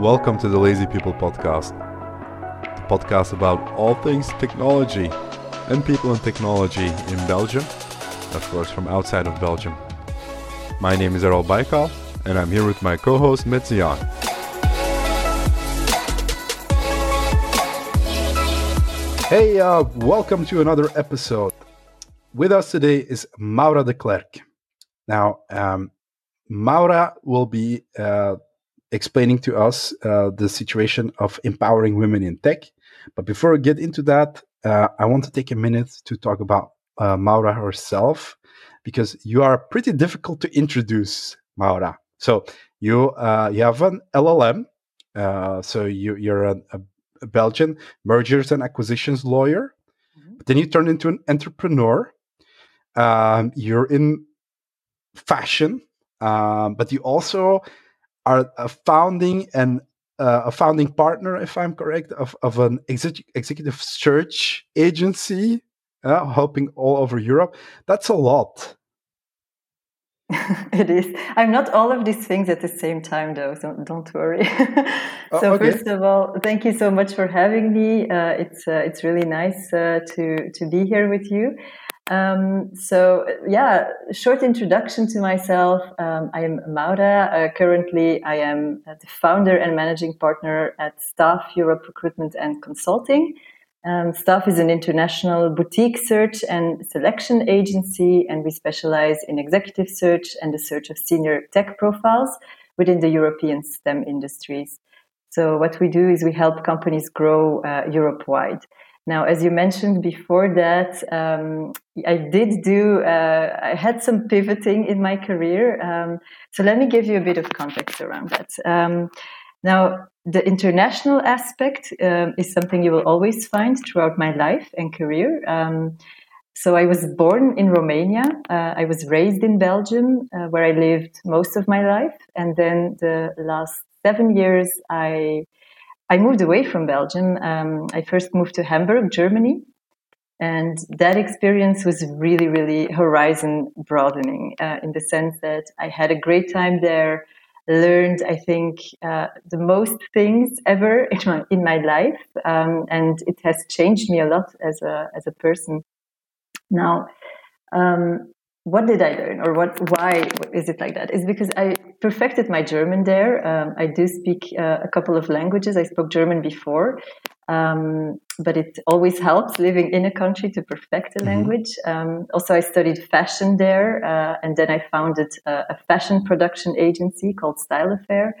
Welcome to the Lazy People Podcast, the podcast about all things technology and people in technology in Belgium, of course, from outside of Belgium. My name is Errol Baikal, and I'm here with my co host Metzian. Hey, uh, welcome to another episode. With us today is Maura de Klerk. Now, um, Maura will be uh, explaining to us uh, the situation of empowering women in tech. But before I get into that, uh, I want to take a minute to talk about uh, Maura herself because you are pretty difficult to introduce, Maura. So you uh, you have an LLM, uh, so you, you're a, a, Belgian mergers and acquisitions lawyer, mm-hmm. but then you turn into an entrepreneur. Um, you're in fashion, um, but you also are a founding and uh, a founding partner, if I'm correct, of, of an executive search agency, uh, helping all over Europe. That's a lot. it is. I'm not all of these things at the same time, though, so don't worry. Oh, so, okay. first of all, thank you so much for having me. Uh, it's uh, it's really nice uh, to to be here with you. Um, so yeah, short introduction to myself. Um, I am Maura. Uh, currently, I am the founder and managing partner at Staff Europe Recruitment and Consulting. Um, Staff is an international boutique search and selection agency, and we specialize in executive search and the search of senior tech profiles within the European STEM industries. So what we do is we help companies grow uh, Europe wide. Now, as you mentioned before that, um, I did do, uh, I had some pivoting in my career. Um, so let me give you a bit of context around that. Um, now, the international aspect uh, is something you will always find throughout my life and career. Um, so I was born in Romania. Uh, I was raised in Belgium, uh, where I lived most of my life. And then the last seven years, I I moved away from Belgium. Um, I first moved to Hamburg, Germany. And that experience was really, really horizon broadening uh, in the sense that I had a great time there, learned, I think, uh, the most things ever in my, in my life. Um, and it has changed me a lot as a, as a person. Now, um, what did I learn or what, why is it like that? Is because I perfected my German there. Um, I do speak uh, a couple of languages. I spoke German before, um, but it always helps living in a country to perfect a mm-hmm. language. Um, also, I studied fashion there, uh, and then I founded a, a, fashion production agency called Style Affair,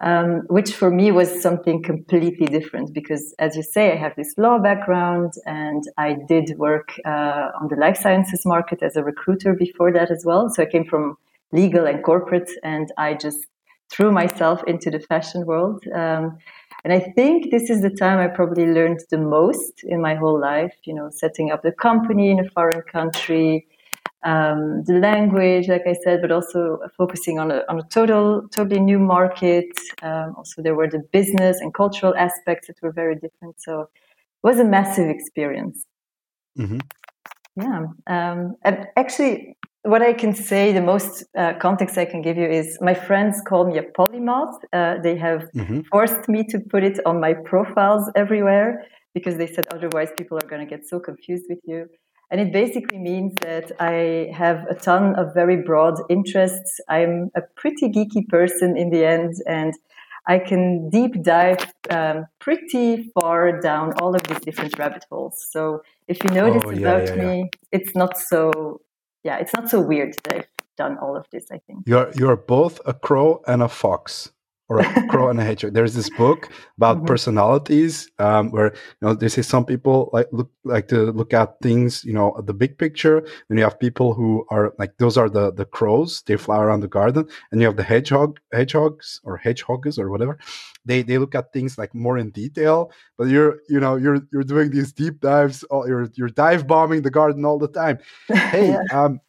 um, which for me was something completely different because, as you say, I have this law background and I did work uh, on the life sciences market as a recruiter before that as well. So I came from legal and corporate and I just threw myself into the fashion world. Um, and I think this is the time I probably learned the most in my whole life, you know, setting up the company in a foreign country, um, the language, like I said, but also focusing on a, on a total, totally new market. Um, also, there were the business and cultural aspects that were very different. So it was a massive experience. Mm-hmm. Yeah. Um, and actually, what I can say, the most uh, context I can give you is my friends call me a polymath. Uh, they have mm-hmm. forced me to put it on my profiles everywhere because they said otherwise people are going to get so confused with you. And it basically means that I have a ton of very broad interests. I'm a pretty geeky person in the end, and I can deep dive um, pretty far down all of these different rabbit holes. So if you know oh, yeah, about yeah, yeah. me, it's not so yeah, it's not so weird that I've done all of this. I think you're you're both a crow and a fox or a crow and a hedgehog. There's this book about mm-hmm. personalities um, where you know they say some people like look like to look at things, you know, the big picture. Then you have people who are like those are the the crows. They fly around the garden, and you have the hedgehog hedgehogs or hedgehogs or whatever. They they look at things like more in detail. But you're you know you're you're doing these deep dives. You're you're dive bombing the garden all the time. Hey, yeah. um,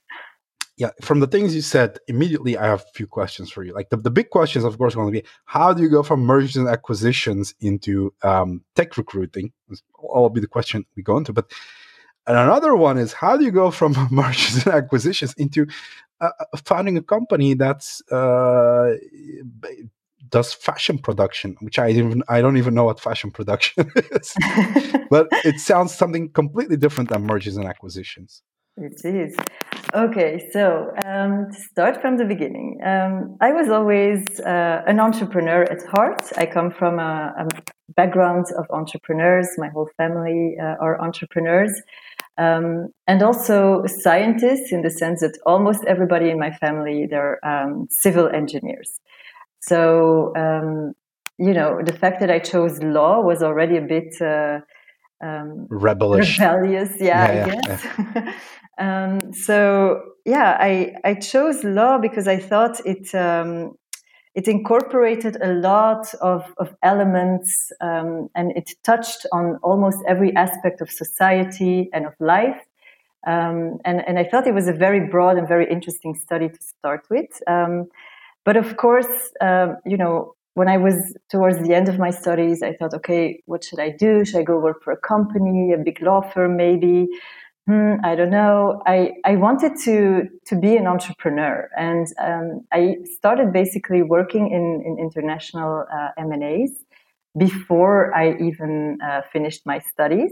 yeah, from the things you said, immediately I have a few questions for you. Like the, the big questions, of course, going to be how do you go from mergers and acquisitions into um, tech recruiting? All be the question we go into. But and another one is how do you go from mergers and acquisitions into uh, founding a company that's uh, does fashion production, which I even I don't even know what fashion production is, but it sounds something completely different than mergers and acquisitions. It is. Okay, so um, to start from the beginning, um, I was always uh, an entrepreneur at heart. I come from a, a, background of entrepreneurs. My whole family uh, are entrepreneurs. Um, and also scientists in the sense that almost everybody in my family, they're um, civil engineers. So, um, you know, the fact that I chose law was already a bit uh, um, rebellious. Rebellious, yeah, yeah I guess. Yeah. Um, so yeah, I I chose law because I thought it um, it incorporated a lot of, of elements um, and it touched on almost every aspect of society and of life. Um, and, and I thought it was a very broad and very interesting study to start with. Um, but of course, um, you know, when I was towards the end of my studies, I thought, okay, what should I do? Should I go work for a company, a big law firm, maybe? Hmm, I don't know. I, I wanted to to be an entrepreneur, and um, I started basically working in in international uh, M and A's before I even uh, finished my studies,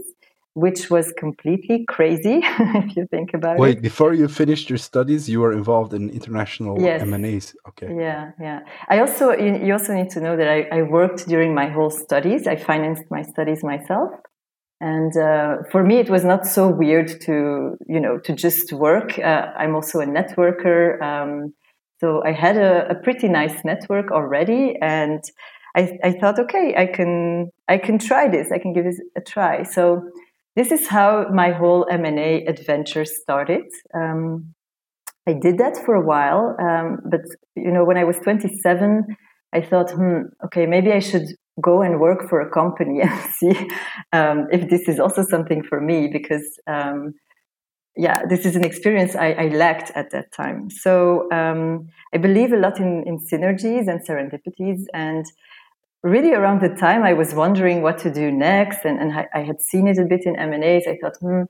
which was completely crazy if you think about Wait, it. Wait, before you finished your studies, you were involved in international yes. M and A's. Okay. Yeah, yeah. I also you also need to know that I, I worked during my whole studies. I financed my studies myself. And uh, for me, it was not so weird to, you know, to just work. Uh, I'm also a networker. Um, so I had a, a, pretty nice network already. And I, I, thought, okay, I can, I can try this. I can give this a try. So this is how my whole M&A adventure started. Um, I did that for a while. Um, but, you know, when I was 27, I thought, hmm, okay, maybe I should go and work for a company and see um, if this is also something for me because um, yeah this is an experience I, I, lacked at that time. So um, i believe a lot in, in synergies and serendipities and really around the time i was wondering what to do next and, and I, I had seen it a bit in m&as i thought hmm,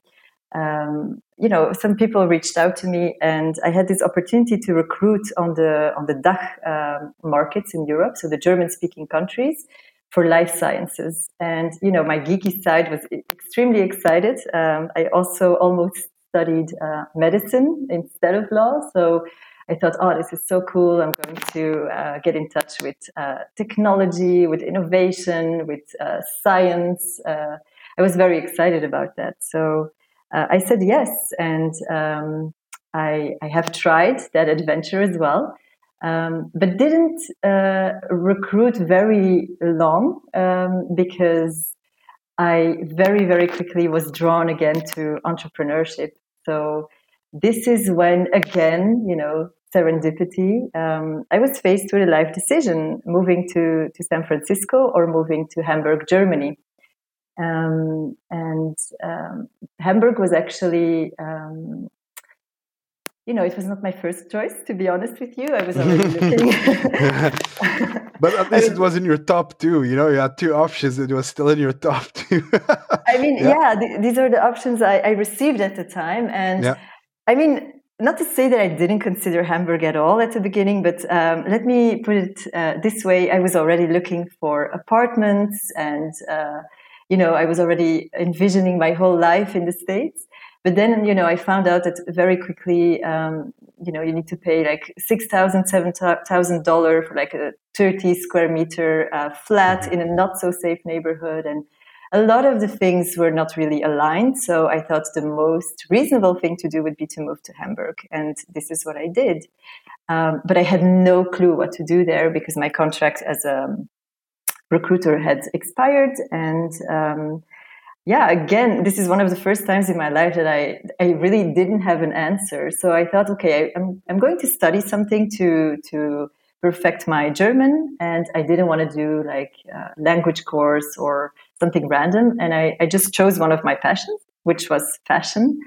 um, you know, some people reached out to me, and I had this opportunity to recruit on the on the DACH um, markets in Europe, so the German-speaking countries, for life sciences. And, you know, my geeky side was extremely excited. Um, I also almost studied uh, medicine instead of law. So I thought, oh, this is so cool. I'm going to uh, get in touch with uh, technology, with innovation, with uh, science. Uh, I was very excited about that. So uh, I said yes. And um, I, I have tried that adventure as well um, but didn't uh, recruit very long um, because I very, very quickly was drawn again to entrepreneurship. So this is when, again, you know, serendipity, um, I was faced with a life decision moving to, to San Francisco or moving to Hamburg, Germany. Um, and um, Hamburg was actually um, you know, it was not my first choice, to be honest with you. I was already looking. but at least it was in your top two. You know, you had two options. It was still in your top two. I mean, yeah, yeah th- these are the options I, I, received at the time. And yeah. I mean, not to say that I didn't consider Hamburg at all at the beginning, but um, let me put it uh, this way. I was already looking for apartments and, uh, you know, I was already envisioning my whole life in the States. But then, you know, I found out that very quickly, um, you know, you need to pay like six thousand, seven thousand dollar for like a thirty square meter uh, flat mm-hmm. in a not so safe neighborhood, and a lot of the things were not really aligned. So I thought the most reasonable thing to do would be to move to Hamburg, and this is what I did. Um, but I had no clue what to do there because my contract as a recruiter had expired, and um, yeah, again, this is one of the first times in my life that I, I really didn't have an answer. So I thought, okay, I, am I'm going to study something to, to perfect my German. And I didn't want to do like a language course or something random. And I, I just chose one of my passions, which was fashion.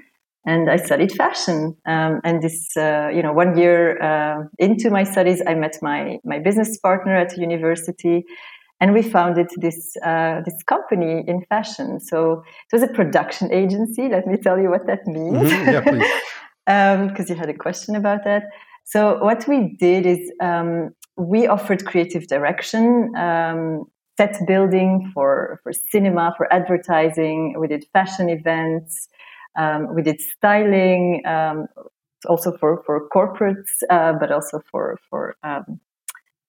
And I studied fashion. Um, and this, uh, you know, one year uh, into my studies, I met my, my business partner at university and we founded this uh, this company in fashion. So it was a production agency. Let me tell you what that means. Mm-hmm. Yeah, please. Because um, you had a question about that. So what we did is um, we offered creative direction, um, set building for, for cinema, for advertising. We did fashion events. Um, we did styling, um, also for, for corporates, uh, but also for, for um,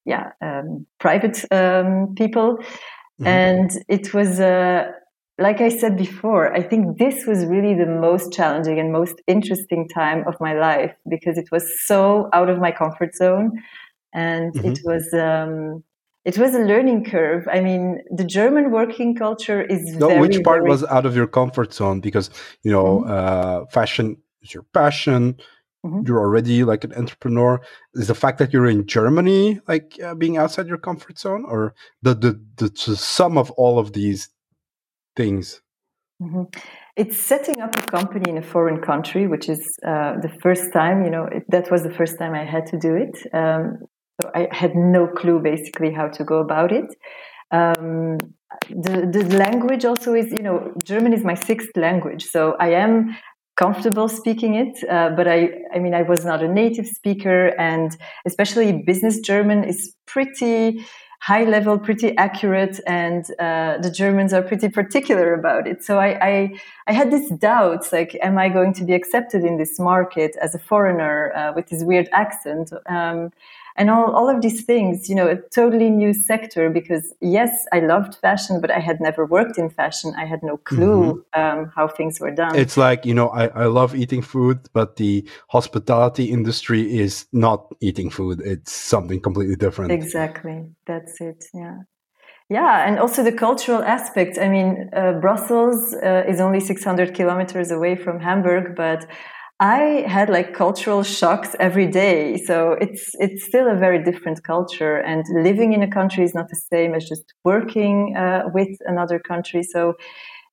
yeah, um, private um, people. Mm-hmm. And it was, uh, like I said before, I think this was really the most challenging and most interesting time of my life because it was so out of my comfort zone. And mm-hmm. it was, um, it was a learning curve. I mean, the German working culture is no, very, which part very... was out of your comfort zone? Because you know, mm-hmm. uh, fashion is your passion. Mm-hmm. You're already like an entrepreneur. Is the fact that you're in Germany like uh, being outside your comfort zone, or the, the the, the sum of all of these things? Mm-hmm. It's setting up a company in a foreign country, which is uh, the first time. You know, it, that was the first time I had to do it. Um, so I had no clue basically how to go about it. Um, the, the language also is, you know, German is my sixth language. So I am comfortable speaking it, uh, but I, I mean, I was not a native speaker, and especially business German is pretty high level, pretty accurate, and uh, the Germans are pretty particular about it. So I, I, I, had these doubts, like, am I going to be accepted in this market as a foreigner uh, with this weird accent? Um, and all, all of these things, you know, a totally new sector because yes, I loved fashion, but I had never worked in fashion. I had no clue mm-hmm. um, how things were done. It's like, you know, I, I love eating food, but the hospitality industry is not eating food. It's something completely different. Exactly. That's it. Yeah. Yeah, and also the cultural aspect. I mean, uh, Brussels uh, is only 600 kilometers away from Hamburg, but I had like cultural shocks every day. So it's it's still a very different culture, and living in a country is not the same as just working uh, with another country. So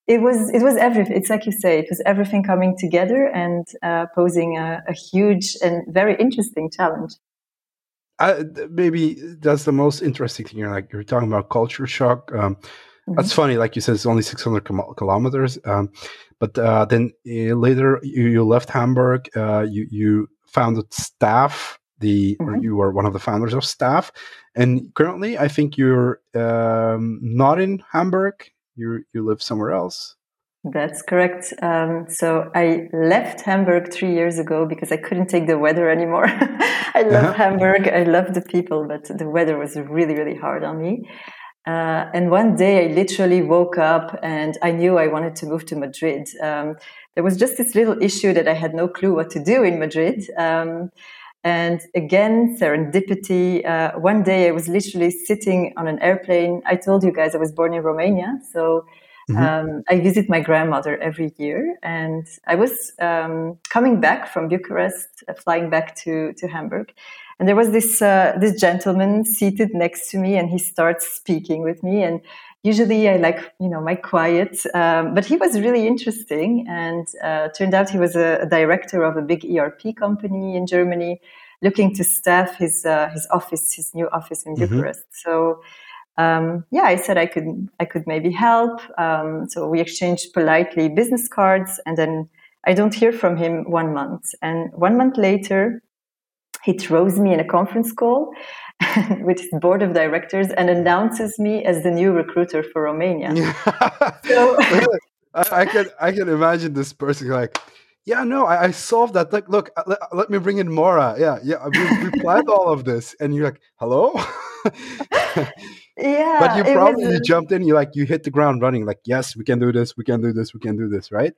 it was it was everything. It's like you say, it was everything coming together and uh, posing a, a, huge and very interesting challenge. Maybe that's the most interesting thing. You're like you're talking about culture shock. Um, mm-hmm. That's funny. Like you said, it's only 600 kilometers. Um, but uh, then uh, later you, you, left Hamburg. Uh, you you founded Staff. The mm-hmm. or you were one of the founders of Staff, and currently I think you're um, not in Hamburg. You you live somewhere else. That's correct. Um, so I left Hamburg three years ago because I couldn't take the weather anymore. I love uh-huh. Hamburg. I love the people, but the weather was really, really hard on me. Uh, and one day I literally woke up and I knew I wanted to move to Madrid. Um, there was just this little issue that I had no clue what to do in Madrid. Um, and again, serendipity. Uh, one day I was literally sitting on an airplane. I told you guys I was born in Romania. So mm-hmm. um, I visit my grandmother every year. And I was um, coming back from Bucharest, uh, flying back to, to Hamburg. And there was this uh, this gentleman seated next to me, and he starts speaking with me. And usually, I like you know my quiet, um, but he was really interesting. And uh, turned out he was a, a, director of a big ERP company in Germany, looking to staff his uh, his office, his new office in mm-hmm. Bucharest. So. Um, yeah, I said I could I could maybe help. Um, so we exchanged politely business cards, and then I don't hear from him one month. And one month later, he throws me in a conference call with his board of directors and announces me as the new recruiter for Romania. so, I, I, can I can imagine this person like, yeah, no, I, I solved that. Like, look, uh, let, let, me bring in Maura. Yeah, yeah, we, we planned all of this, and you're like, hello. yeah, but you probably was, you jumped in. You like you hit the ground running. Like, yes, we can do this. We can do this. We can do this. Right?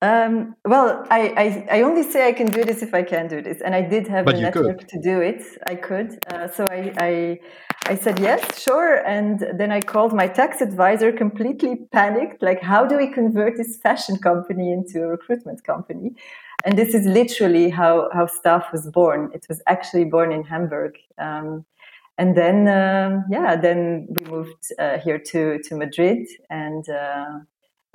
Um, well, I, I, I, only say I can do this if I can do this, and I did have but the network could. to do it. I could, uh, so I, I, I said yes, sure, and then I called my tax advisor, completely panicked, like how do we convert this fashion company into a recruitment company? And this is literally how how staff was born. It was actually born in Hamburg. Um, and then, um, yeah, then we moved uh, here to to Madrid, and uh,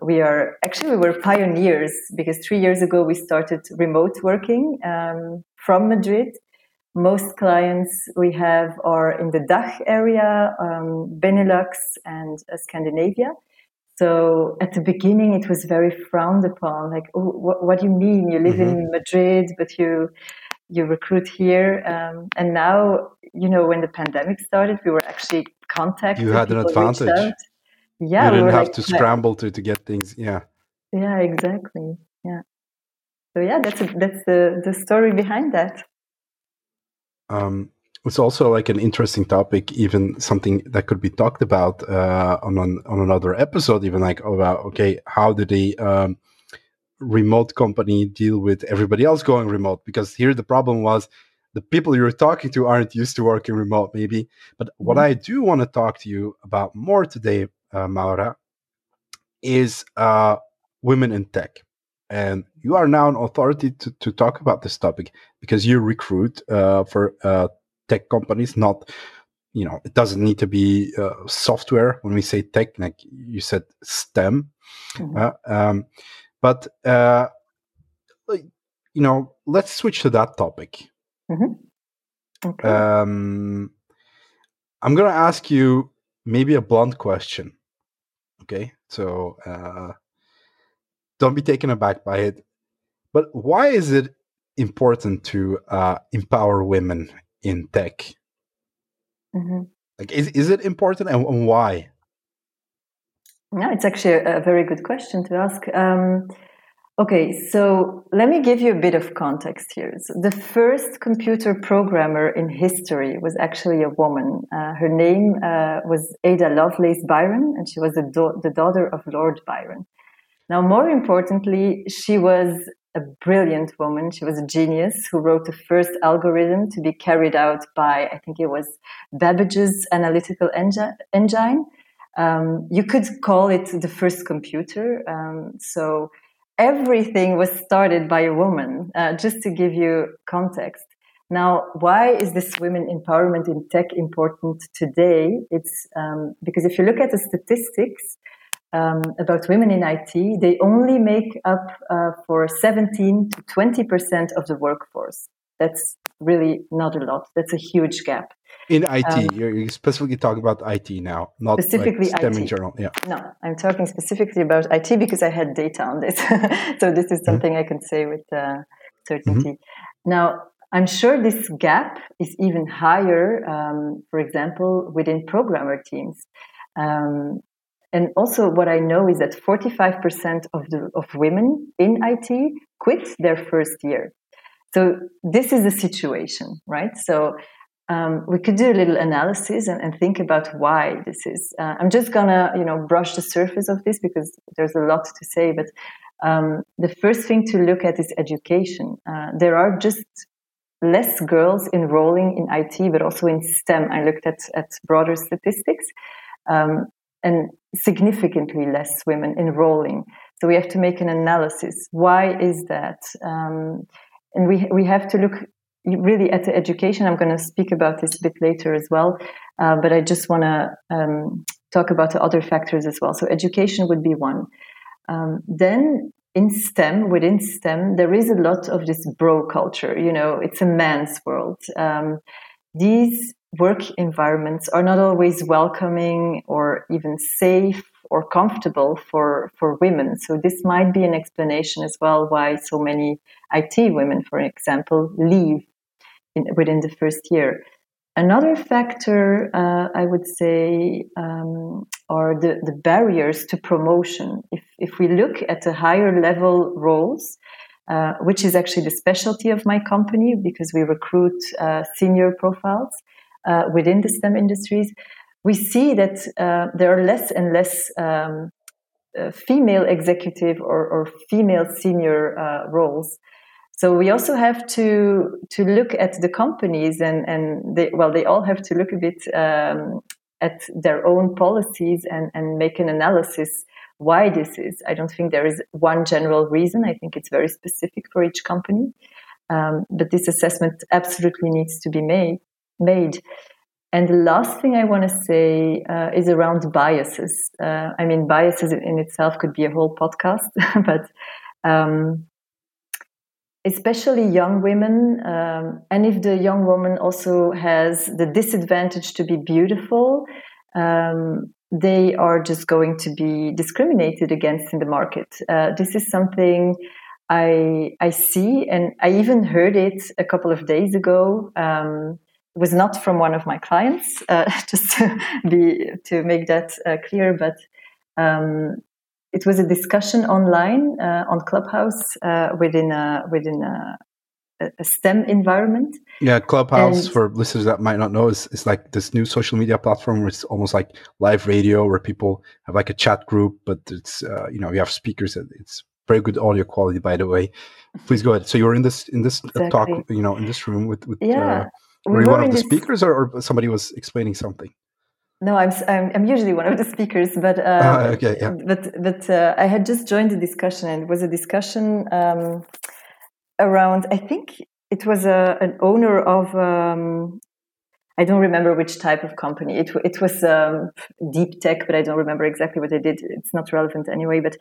we are actually we were pioneers because three years ago we started remote working um, from Madrid. Most clients we have are in the DACH area, um, Benelux, and uh, Scandinavia. So at the beginning, it was very frowned upon. Like, oh, what, what do you mean? You live mm-hmm. in Madrid, but you you recruit here. Um, and now you know, when the pandemic started, we were actually contacted. You had an advantage. Yeah, you didn't we have like, to scramble to to get things. Yeah. Yeah, exactly. Yeah. So yeah, that's a, that's the the story behind that. Um, it's also like an interesting topic, even something that could be talked about uh, on an, on another episode. Even like about okay, how do the um, remote company deal with everybody else going remote? Because here the problem was the people you're talking to aren't used to working remote, maybe. But what mm-hmm. I do want to talk to you about more today, uh, Maura, is uh, women in tech. And you are now an authority to, to talk about this topic because you recruit uh, for uh, tech companies, not, you know, it doesn't need to be uh, software. When we say tech, like you said, STEM. Mm-hmm. Uh, um, but, uh, you know, let's switch to that topic. Mm-hmm. Okay. Um, I'm going to ask you maybe a blunt question. Okay. So, uh, don't be taken aback by it. But why is it important to uh, empower women in tech? Mm-hmm. Like, is is it important, and, and why? Yeah, it's actually a, a, very good question to ask. Um, okay, so let me give you a bit of context here. So the first computer programmer in history was actually a woman. Uh, her name uh, was Ada Lovelace Byron, and she was the, do- the daughter of Lord Byron. Now, more importantly, she was a brilliant woman. She was a genius who wrote the first algorithm to be carried out by, I think it was Babbage's analytical engine. Um, you could call it the first computer. Um, so everything was started by a woman, uh, just to give you context. Now, why is this women empowerment in tech important today? It's um, because if you look at the statistics, um, about women in IT, they only make up uh, for 17 to 20 percent of the workforce. That's really not a lot. That's a huge gap. In IT, um, you're specifically talking about IT now, not specifically like STEM IT. in general. Yeah. No, I'm talking specifically about IT because I had data on this. so this is mm-hmm. something mm-hmm. I can say with uh, certainty. Mm-hmm. Now, I'm sure this gap is even higher, um, for example, within programmer teams. Um, and also, what I know is that 45% of, the, of women in IT quit their first year. So this is the situation, right? So um, we could do a little analysis and, and think about why this is. Uh, I'm just gonna, you know, brush the surface of this because there's a lot to say. But um, the first thing to look at is education. Uh, there are just less girls enrolling in IT, but also in STEM. I looked at at broader statistics. Um, and significantly less women enrolling. So we have to make an analysis. Why is that? Um, and we we have to look really at the education. I'm going to speak about this a bit later as well, uh, but I just want to um, talk about the other factors as well. So education would be one. Um, then in STEM, within STEM, there is a lot of this bro culture. You know, it's a man's world. Um, these work environments are not always welcoming or even safe or comfortable for, for women. So this might be an explanation as well why so many IT women, for example, leave in, within the first year. Another factor, uh, I would say, um, are the, the barriers to promotion. If, if we look at the higher level roles, uh, which is actually the specialty of my company because we recruit uh, senior profiles, uh, within the STEM industries, we see that uh, there are less and less um, uh, female executive or, or female senior uh, roles. So we also have to to look at the companies and and they, well they all have to look a bit um, at their own policies and and make an analysis why this is. I don't think there is one general reason. I think it's very specific for each company. Um, but this assessment absolutely needs to be made made. And the last thing I want to say uh, is around biases. Uh, I mean, biases in itself could be a whole podcast, but um, especially young women, um, and if the young woman also has the disadvantage to be beautiful, um, they are just going to be discriminated against in the market. Uh, this is something I I see, and I even heard it a couple of days ago. Um, was not from one of my clients, uh, just to be to make that uh, clear. But um, it was a discussion online uh, on Clubhouse uh, within a, within a, a, STEM environment. Yeah, Clubhouse and, for listeners that might not know is, is like this new social media platform where it's almost like live radio where people have like a chat group, but it's uh, you know you have speakers. It's very good audio quality, by the way. Please go ahead. So you're in this in this exactly. talk, you know, in this room with with. Yeah. Were you one of the speakers, or, or somebody was explaining something? No, I'm, I'm, I'm usually one of the speakers, but uh, uh, okay, yeah. but but uh, I had just joined the discussion, and it was a discussion um, around. I think it was a, an owner of. Um, I don't remember which type of company. It it was um, deep tech, but I don't remember exactly what they did. It's not relevant anyway. But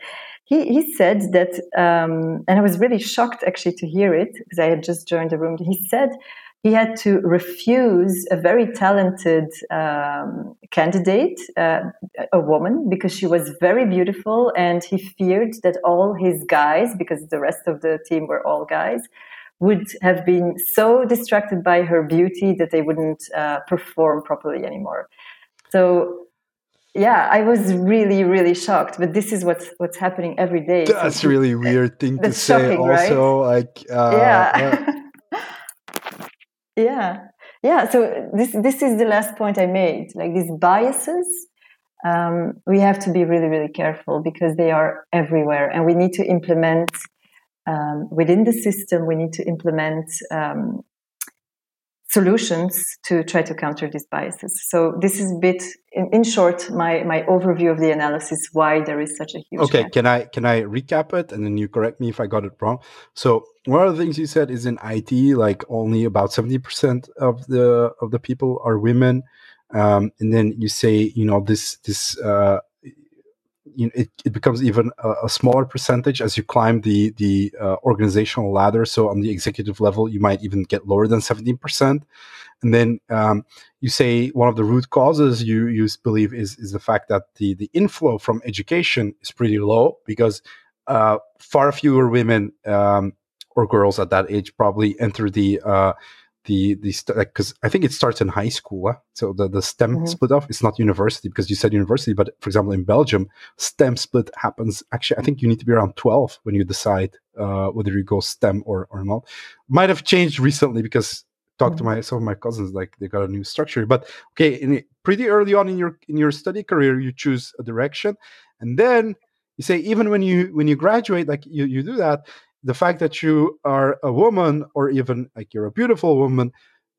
he he said that, um, and I was really shocked actually to hear it because I had just joined the room. He said he had to refuse a very talented um, candidate, uh, a woman, because she was very beautiful, and he feared that all his guys, because the rest of the team were all guys, would have been so distracted by her beauty that they wouldn't uh, perform properly anymore. So yeah, I was really, really shocked. But this is what's what's happening every day. That's so, really weird thing to say. Shocking, also, right? like uh, yeah. Yeah, yeah. So this this is the last point I made. Like these biases, um, we have to be really really careful because they are everywhere, and we need to implement um, within the system. We need to implement um, solutions to try to counter these biases. So this is a bit, in, in, short, my my overview of the analysis why there is such a huge. Okay, gap. can I can I recap it and then you correct me if I got it wrong? So one of the things you said is in IT, like only about seventy percent of the of the people are women, um, and then you say you know this this uh, you know, it, it becomes even a, a, smaller percentage as you climb the the uh, organizational ladder. So on the executive level, you might even get lower than seventeen percent. And then um, you say one of the root causes you you believe is is the fact that the the inflow from education is pretty low because uh, far fewer women um, or girls at that age probably enter the uh, the the like because I think it starts in high school. Huh? So the the STEM mm-hmm. split off. It's not university because you said university, but for example, in Belgium, STEM split happens. Actually, I think you need to be around twelve when you decide uh, whether you go STEM or or not. Might have changed recently because talked mm-hmm. to my some of my cousins like they got a new structure. But okay, in, pretty early on in your in your study career, you choose a direction, and then you say even when you when you graduate, like you you do that the fact that you are a woman or even like you're a beautiful woman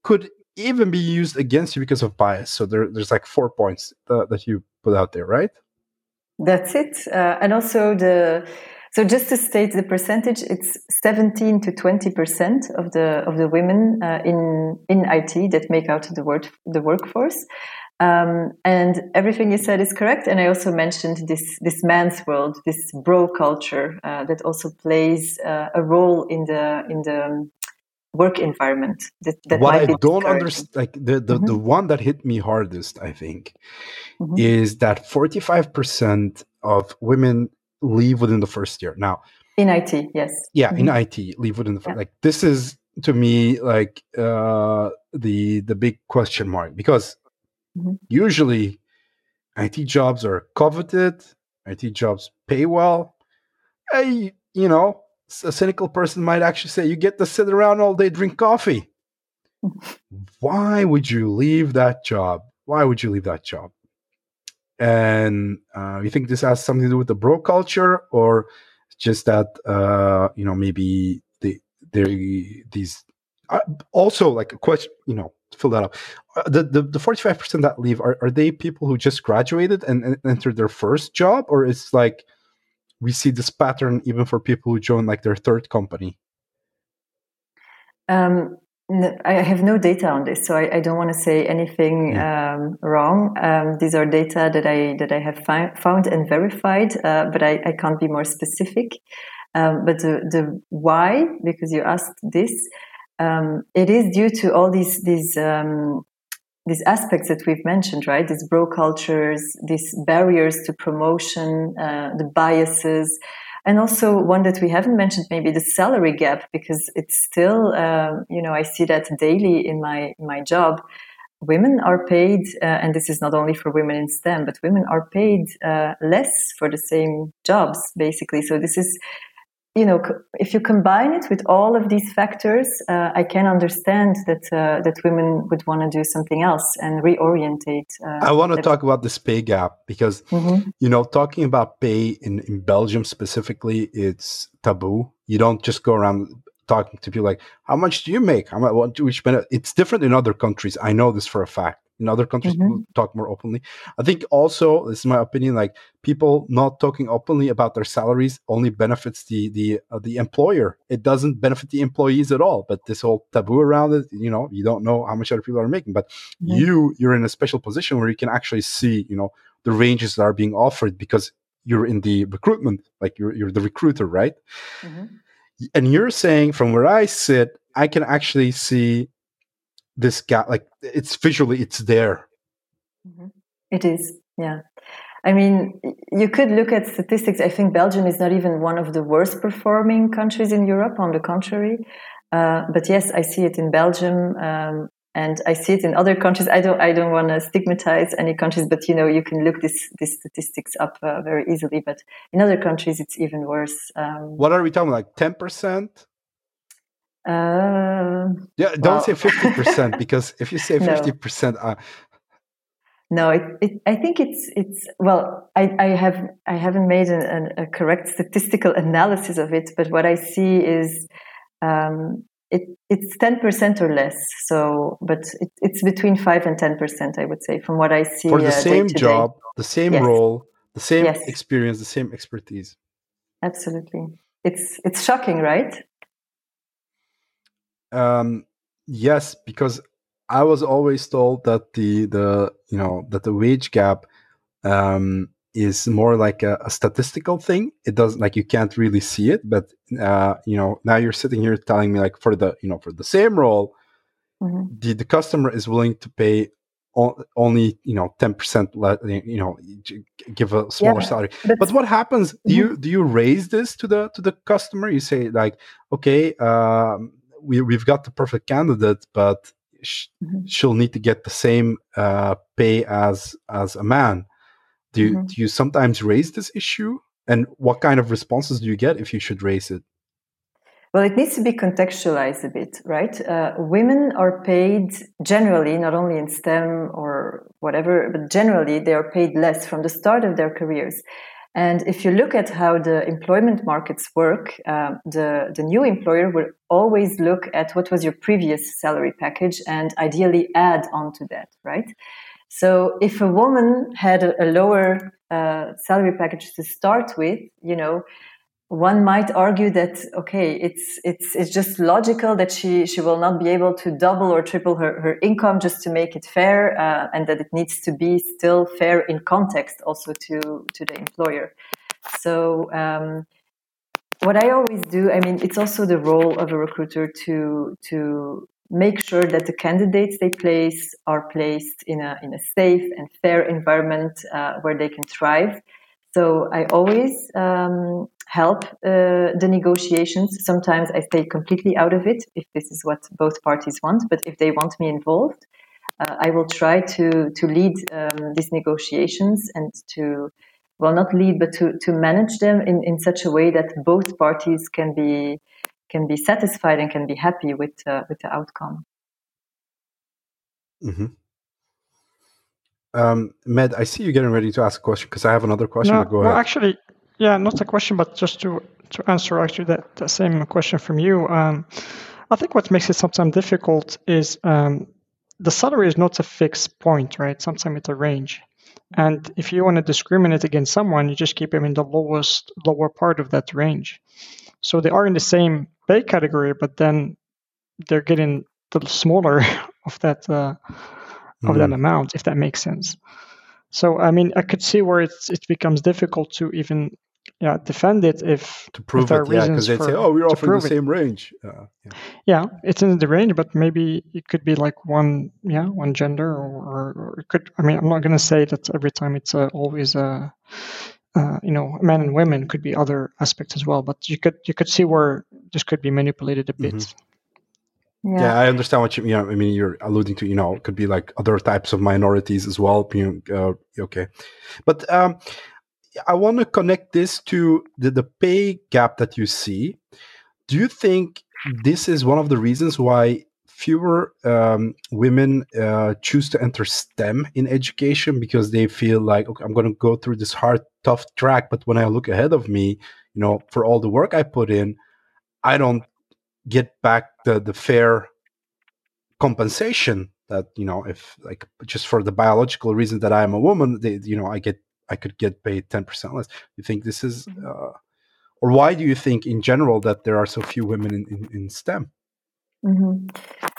could even be used against you because of bias. So there, there's like four points that, that you put out there, right? That's it. Uh, and also the so just to state the percentage, it's 17 to 20 percent of the of the women uh, in in IT that make out the work the workforce. Um, and everything you said is correct. And I also mentioned this this man's world, this bro culture uh, that also plays uh, a role in the in the work environment. That, that what I don't understand, like the the, mm-hmm. the one that hit me hardest, I think, mm-hmm. is that forty five percent of women leave within the first year. Now, in IT, yes, yeah, mm-hmm. in IT, leave within the yeah. like this is to me like uh, the the big question mark because Mm-hmm. Usually, IT jobs are coveted. IT jobs pay well. Hey, you know, a cynical person might actually say you get to sit around all day, drink coffee. Why would you leave that job? Why would you leave that job? And uh, you think this has something to do with the bro culture, or just that uh, you know maybe they they these uh, also like a question you know fill that up. Uh, the the the forty five percent that leave are, are they people who just graduated and, and entered their first job, or it's like we see this pattern even for people who join like their third company? Um, I have no data on this, so I, I don't want to say anything yeah. um, wrong. Um, these are data that I that I have fi- found and verified, uh, but I, I, can't be more specific. Um, but the the why, because you asked this, um, it is due to all these these um, these aspects that we've mentioned, right? These bro cultures, these barriers to promotion, uh, the biases. and also one that we haven't mentioned, maybe the salary gap, because it's still, um, you know, I see that daily in my in my job. Women are paid, uh, and this is not only for women in STEM, but women are paid uh, less for the same jobs, basically. So this is you know, if you combine it with all of these factors, uh, I can understand that uh, that women would want to do something else and reorientate. Uh, I want to talk about this pay gap because mm-hmm. you know, talking about pay in in Belgium specifically, it's taboo. You don't just go around talking to people like, "How much do you make? How much? You? It's different in other countries. I know this for a fact in other countries mm-hmm. talk more openly i think also this is my opinion like people not talking openly about their salaries only benefits the the uh, the employer it doesn't benefit the employees at all but this whole taboo around it you know you don't know how much other people are making but mm-hmm. you you're in a special position where you can actually see you know the ranges that are being offered because you're in the recruitment like you're, you're the recruiter right mm-hmm. and you're saying from where i sit i can actually see this gap like it's visually it's there mm-hmm. it is yeah i mean you could look at statistics i think belgium is not even one of the worst performing countries in europe on the contrary uh, but yes i see it in belgium um, and I see it in other countries. I don't. I don't want to stigmatize any countries, but you know, you can look this these statistics up uh, very easily. But in other countries, it's even worse. Um, what are we talking? Like ten percent? Uh, yeah, don't well, say fifty percent because if you say fifty no. percent, uh, no, it, it, I think it's it's well, I, I have I haven't made a, a, correct statistical analysis of it, but what I see is um, it it's ten percent or less. So, but it, it's between five and ten percent, I would say, from what I see for the uh, same job, the same yes. role, the same yes. experience, the same expertise. Absolutely, it's it's shocking, right? Um, yes, because I was always told that the the you know that the wage gap um, is more like a, a, statistical thing. It doesn't like you can't really see it, but uh, you know now you're sitting here telling me like for the you know for the same role, mm-hmm. the the customer is willing to pay only you know 10% let you know give a smaller yeah, salary but what happens do you mm-hmm. do you raise this to the to the customer you say like okay um, we, we've got the perfect candidate, but sh- mm-hmm. she'll need to get the same uh, pay as as a man. Do you, mm-hmm. do you sometimes raise this issue? And what kind of responses do you get if you should raise it? Well, it needs to be contextualized a bit, right? Uh, women are paid generally, not only in STEM or whatever, but generally they are paid less from the start of their careers. And if you look at how the employment markets work, uh, the, the new employer will always look at what was your previous salary package and ideally add on to that, right? So if a woman had a, a lower uh, salary package to start with, you know, one might argue that okay it's it's it's just logical that she she will not be able to double or triple her, her income just to make it fair uh, and that it needs to be still fair in context also to to the employer. So um, what i always do i mean it's also the role of a recruiter to to make sure that the candidates they place are placed in a in a safe and fair environment uh, where they can thrive. So I always um, help uh, the negotiations. Sometimes I stay completely out of it if this is what both parties want. But if they want me involved, uh, I will try to to lead um, these negotiations and to well not lead but to to manage them in, in such a way that both parties can be can be satisfied and can be happy with uh, with the outcome. Mm-hmm. Um, Med, I see you getting ready to ask a question because I have another question. No, go well, actually, yeah, not a question, but just to to answer actually that, that same question from you. Um, I think what makes it sometimes difficult is um, the salary is not a fixed point, right? Sometimes it's a range. And if you want to discriminate against someone, you just keep them in the lowest, lower part of that range. So they are in the same pay category, but then they're getting the smaller of that uh, of mm-hmm. that amount, if that makes sense. So I mean, I could see where it's it becomes difficult to even yeah defend it if to prove if it, yeah, because they'd say, oh, we're offering the same range. Uh, yeah. yeah. it's in the range, but maybe it could be like one yeah one gender or, or, or it could. I mean, I'm not going to say that every time it's uh, always a uh, you know men and women could be other aspects as well but you could you could see where this could be manipulated a bit mm-hmm. yeah. yeah. i understand what you, you know i mean you're alluding to you know it could be like other types of minorities as well you know, uh, okay but um i want to connect this to the, the pay gap that you see do you think this is one of the reasons why fewer um, women uh, choose to enter STEM in education because they feel like, okay, I'm going to go through this hard, tough track. But when I look ahead of me, you know, for all the work I put in, I don't get back the, the fair compensation that, you know, if like just for the biological reason that I am a woman, they, you know, I get, I could get paid 10% less. You think this is, mm-hmm. uh, or why do you think in general that there are so few women in, in, in STEM? Mm-hmm.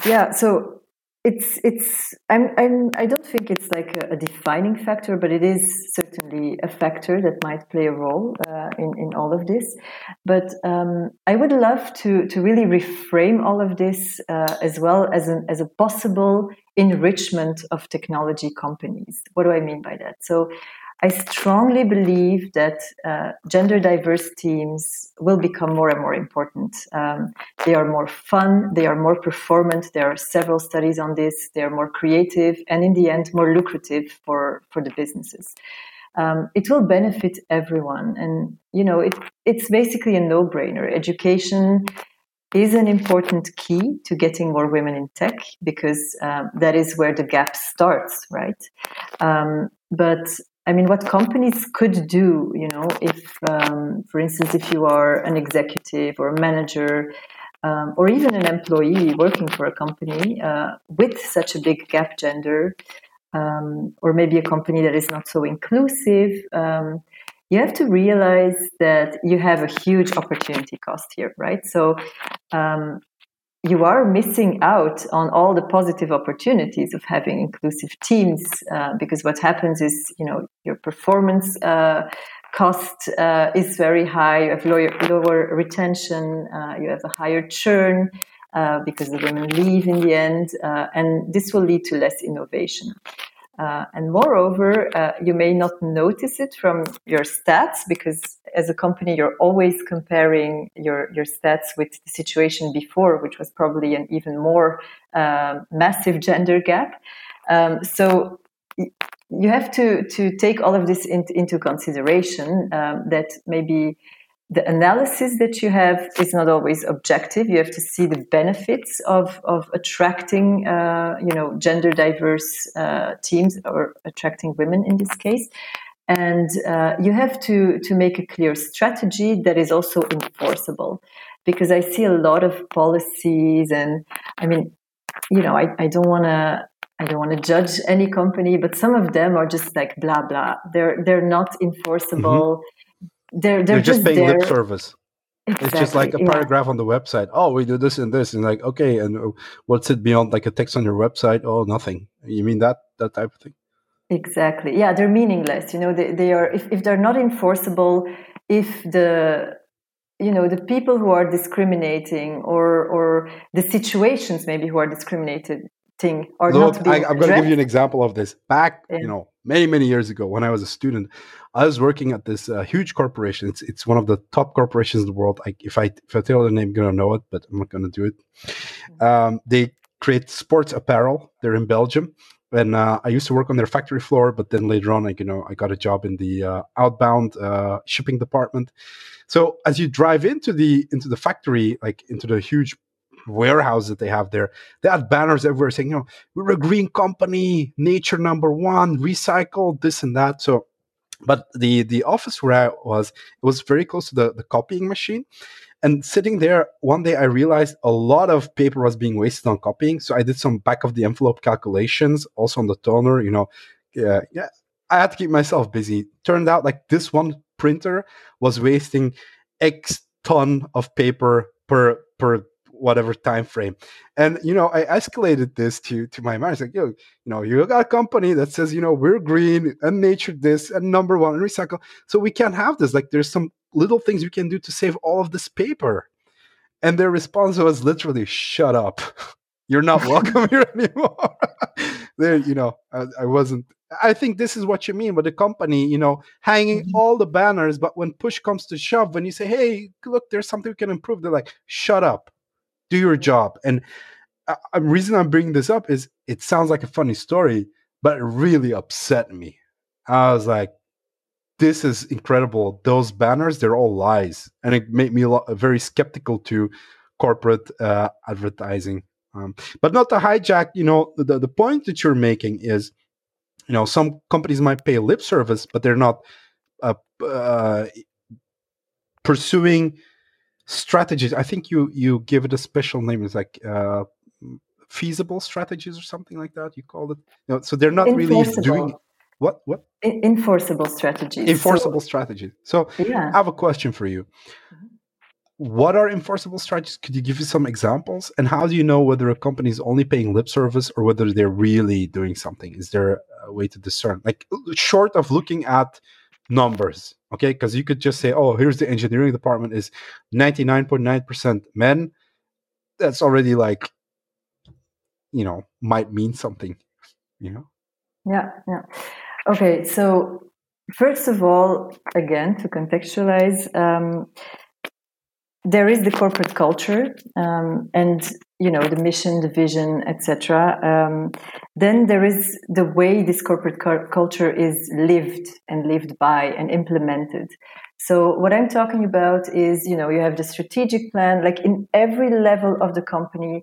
Yeah, so it's it's I'm, I'm I don't think it's like a, a, defining factor, but it is certainly a factor that might play a role uh, in in all of this. But um, I would love to to really reframe all of this uh, as well as an as a possible enrichment of technology companies. What do I mean by that? So I strongly believe that uh, gender diverse teams will become more and more important. Um, they are more fun, they are more performant. There are several studies on this. They are more creative, and in the end, more lucrative for for the businesses. Um, it will benefit everyone, and you know, it, it's basically a no brainer. Education is an important key to getting more women in tech because um, that is where the gap starts, right? Um, but I mean, what companies could do, you know, if, um, for instance, if you are an executive or a manager, um, or even an employee working for a company uh, with such a big gap gender, um, or maybe a company that is not so inclusive, um, you have to realize that you have a huge opportunity cost here, right? So um, you are missing out on all the positive opportunities of having inclusive teams uh, because what happens is you know your performance uh, cost uh, is very high. You have lower, lower retention uh, you have a higher churn uh, because the women leave in the end uh, and this will lead to less innovation uh, and moreover, uh, you may not notice it from your stats because as a company, you're always comparing your, your stats with the situation before, which was probably an even more uh, massive gender gap. Um, so you have to, to take all of this in, into consideration um, that maybe the analysis that you have is not always objective. You have to see the benefits of, of attracting, uh, you know, gender diverse uh, teams or attracting women in this case. And uh, you have to, to make a clear strategy that is also enforceable. Because I see a lot of policies and I mean, you know, I, I don't want to I don't want to judge any company, but some of them are just like blah blah. They're they're not enforceable. Mm-hmm they're they're, they're just, just, paying there. lip service. Exactly, it's just like a paragraph yeah. on the website. Oh, we do this and this, and like, okay, and uh, what's it beyond like a text on your website? Oh, nothing. You mean that that type of thing? Exactly. Yeah, they're meaningless. You know, they, they are if, if they're not enforceable, if the you know the people who are discriminating or or the situations maybe who are discriminated thing are Look, not being I, am going to give you an example of this. Back, yeah. you know, many many years ago when I was a student, I was working at this uh, huge corporation. It's it's one of the top corporations in the world. I, if I if I tell the name, you're gonna know it, but I'm not gonna do it. Um, they create sports apparel. They're in Belgium, and uh, I used to work on their factory floor. But then later on, like you know, I got a job in the uh, outbound uh, shipping department. So as you drive into the into the factory, like into the huge warehouse that they have there. They had banners everywhere saying, you know, we're a green company, nature number one, recycle, this and that. So but the the office where I was, it was very close to the, the copying machine. And sitting there, one day I realized a lot of paper was being wasted on copying. So I did some back of the envelope calculations, also on the toner, you know. Yeah, yeah. I had to keep myself busy. Turned out like this one printer was wasting X ton of paper per per whatever time frame. And you know, I escalated this to to my manager. Like, yo, you know, you got a company that says, you know, we're green and nature this and number one and recycle. So we can't have this. Like there's some little things we can do to save all of this paper. And their response was literally, shut up. You're not welcome here anymore. there, you know, I, I, wasn't. I think this is what you mean with the company, you know, hanging mm-hmm. all the banners, but when push comes to shove, when you say, "Hey, look, there's something we can improve," they're like, "Shut up, do your job." And uh, the reason I'm bringing this up is it sounds like a funny story, but it really upset me. I was like, this is incredible. Those banners, they're all lies. And it made me lot, very skeptical to corporate uh, advertising. Um, but not to hijack, you know, the, the point that you're making is, you know, some companies might pay lip service, but they're not uh, uh, pursuing strategies. I think you you give it a special name. It's like uh, feasible strategies or something like that. You call it. You know, so they're not really doing what what enforceable strategies enforceable so, strategies so yeah. i have a question for you mm-hmm. what are enforceable strategies could you give you some examples and how do you know whether a company is only paying lip service or whether they're really doing something is there a way to discern like short of looking at numbers okay because you could just say oh here's the engineering department is 99.9% men. That's already like you know might mean something you know? Yeah yeah. Okay, so first of all, again, to contextualize, um, there is the corporate culture um, and you know the mission the vision etc um, then there is the way this corporate cu- culture is lived and lived by and implemented. So what i'm talking about is you know you have the strategic plan like in every level of the company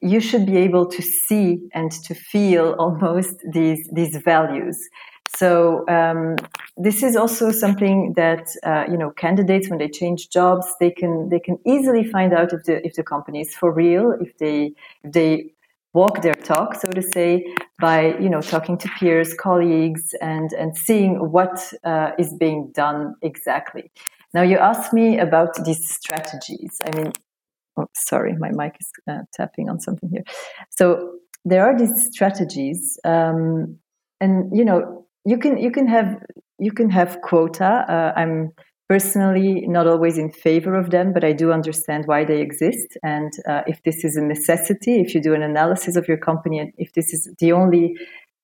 you should be able to see and to feel almost these these values so um, this is also something that uh, you know candidates when they change jobs they can they can easily find out if the if the company is for real if they if they walk their talk so to say by you know talking to peers colleagues and and seeing what uh, is being done exactly. Now you asked me about these strategies. I mean, oh sorry, my mic is uh, tapping on something here. So there are these strategies. Um, and you know you can you can have you can have quota. Uh, I'm personally not always in favor of them, but I do understand why they exist. And uh, if this is a necessity, if you do an analysis of your company, and if this is the only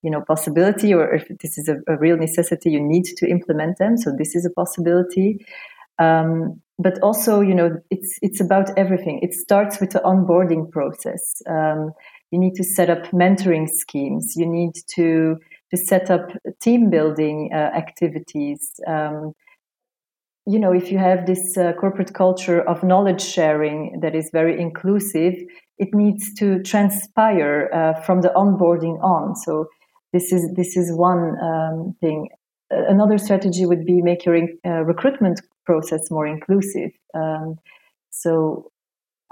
you know possibility, or if this is a, a real necessity, you need to implement them. So this is a possibility. Um, but also, you know, it's it's about everything. It starts with the onboarding process. Um, you need to set up mentoring schemes. You need to to set up team building uh, activities. Um, you know, if you have this uh, corporate culture of knowledge sharing that is very inclusive, it needs to transpire uh, from the onboarding on. So this is this is one um, thing. Another strategy would be make your uh, recruitment process more inclusive. Um, so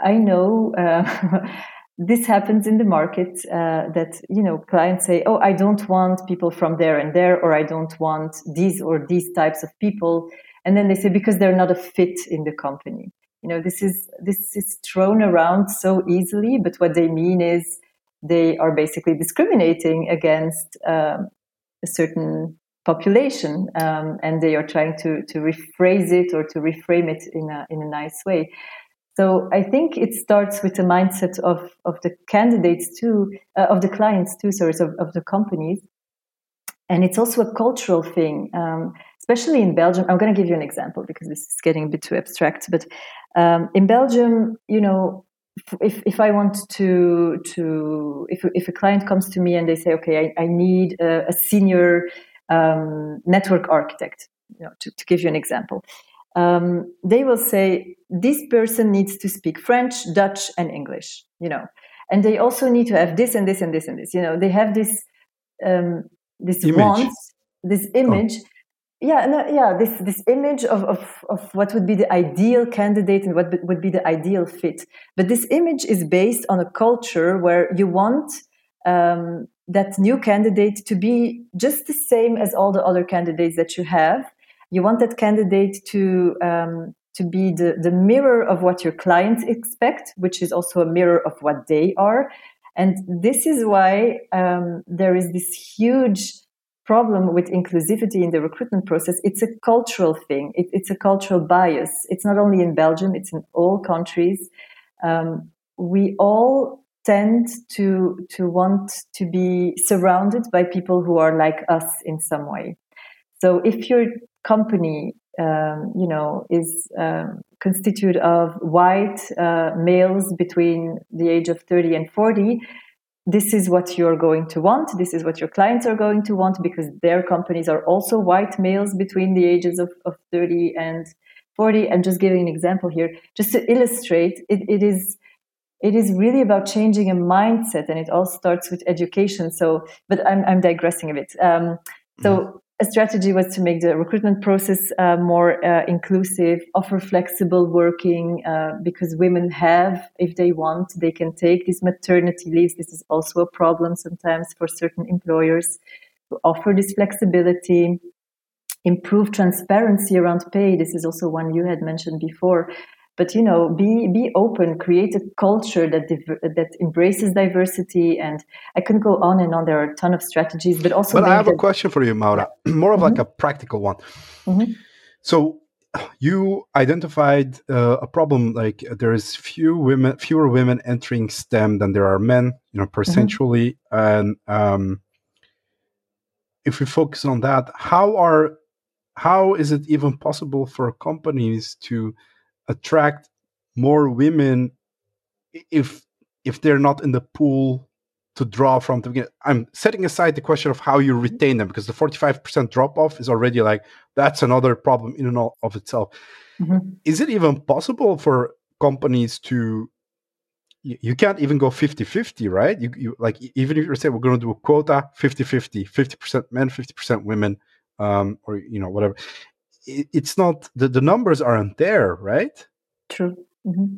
I know uh, this happens in the market uh, that you know clients say oh i don't want people from there and there or i don't want these or these types of people. And then they say because they're not a fit in the company. You know this is this is thrown around so easily but what they mean is they are basically discriminating against um, a certain population um, and they are trying to to rephrase it or to reframe it in a in a nice way so I think it starts with the mindset of, of the candidates too, uh, of the clients too, sorry, of, of the companies. And it's also a cultural thing, um, especially in Belgium. I'm going to give you an example because this is getting a bit too abstract. But um, in Belgium, you know, if, if I want to, to if, if a client comes to me and they say, okay, I, I need a, a senior um, network architect, you know, to, to give you an example um, they will say this person needs to speak French, Dutch, and English. You know, and they also need to have this and this and this and this. You know, they have this um, this image. want, this image. Oh. Yeah, no, yeah, this this image of, of of what would be the ideal candidate and what would be the ideal fit. But this image is based on a culture where you want um, that new candidate to be just the same as all the other candidates that you have you want that candidate to um, to be the, the mirror of what your clients expect, which is also a mirror of what they are. And this is why um, there is this huge problem with inclusivity in the recruitment process. It's a cultural thing. It, it's a cultural bias. It's not only in Belgium; it's in all countries. Um, we all tend to to want to be surrounded by people who are like us in some way. So if your company, um, you know, is um, constituted of white uh, males between the age of 30 and 40, this is what you're going to want. This is what your clients are going to want because their companies are also white males between the ages of, of 30 and 40. I'm just giving an example here, just to illustrate, it, it is it is really about changing a mindset and it all starts with education so but i'm, I'm digressing a bit um, so mm. A strategy was to make the recruitment process uh, more uh, inclusive offer flexible working uh, because women have if they want they can take these maternity leaves. This is also a problem sometimes for certain employers to offer this flexibility improve transparency around pay. This is also one you had mentioned before but you know be be open create a culture that that embraces diversity and i can go on and on there are a ton of strategies but also but i have a question for you maura more of mm-hmm. like a practical one mm-hmm. so you identified uh, a problem like there is few women fewer women entering stem than there are men you know mm-hmm. percentually mm-hmm. and um, if we focus on that how are how is it even possible for companies to attract more women if if they're not in the pool to draw from the beginning. I'm setting aside the question of how you retain them because the 45% drop off is already like that's another problem in and of itself. Mm-hmm. Is it even possible for companies to you, you can't even go 50-50, right? You, you like even if you say we're going to do a quota 50-50, 50% men, 50% women um or you know whatever it, it's not the, the numbers aren't there, right? True. Mm-hmm.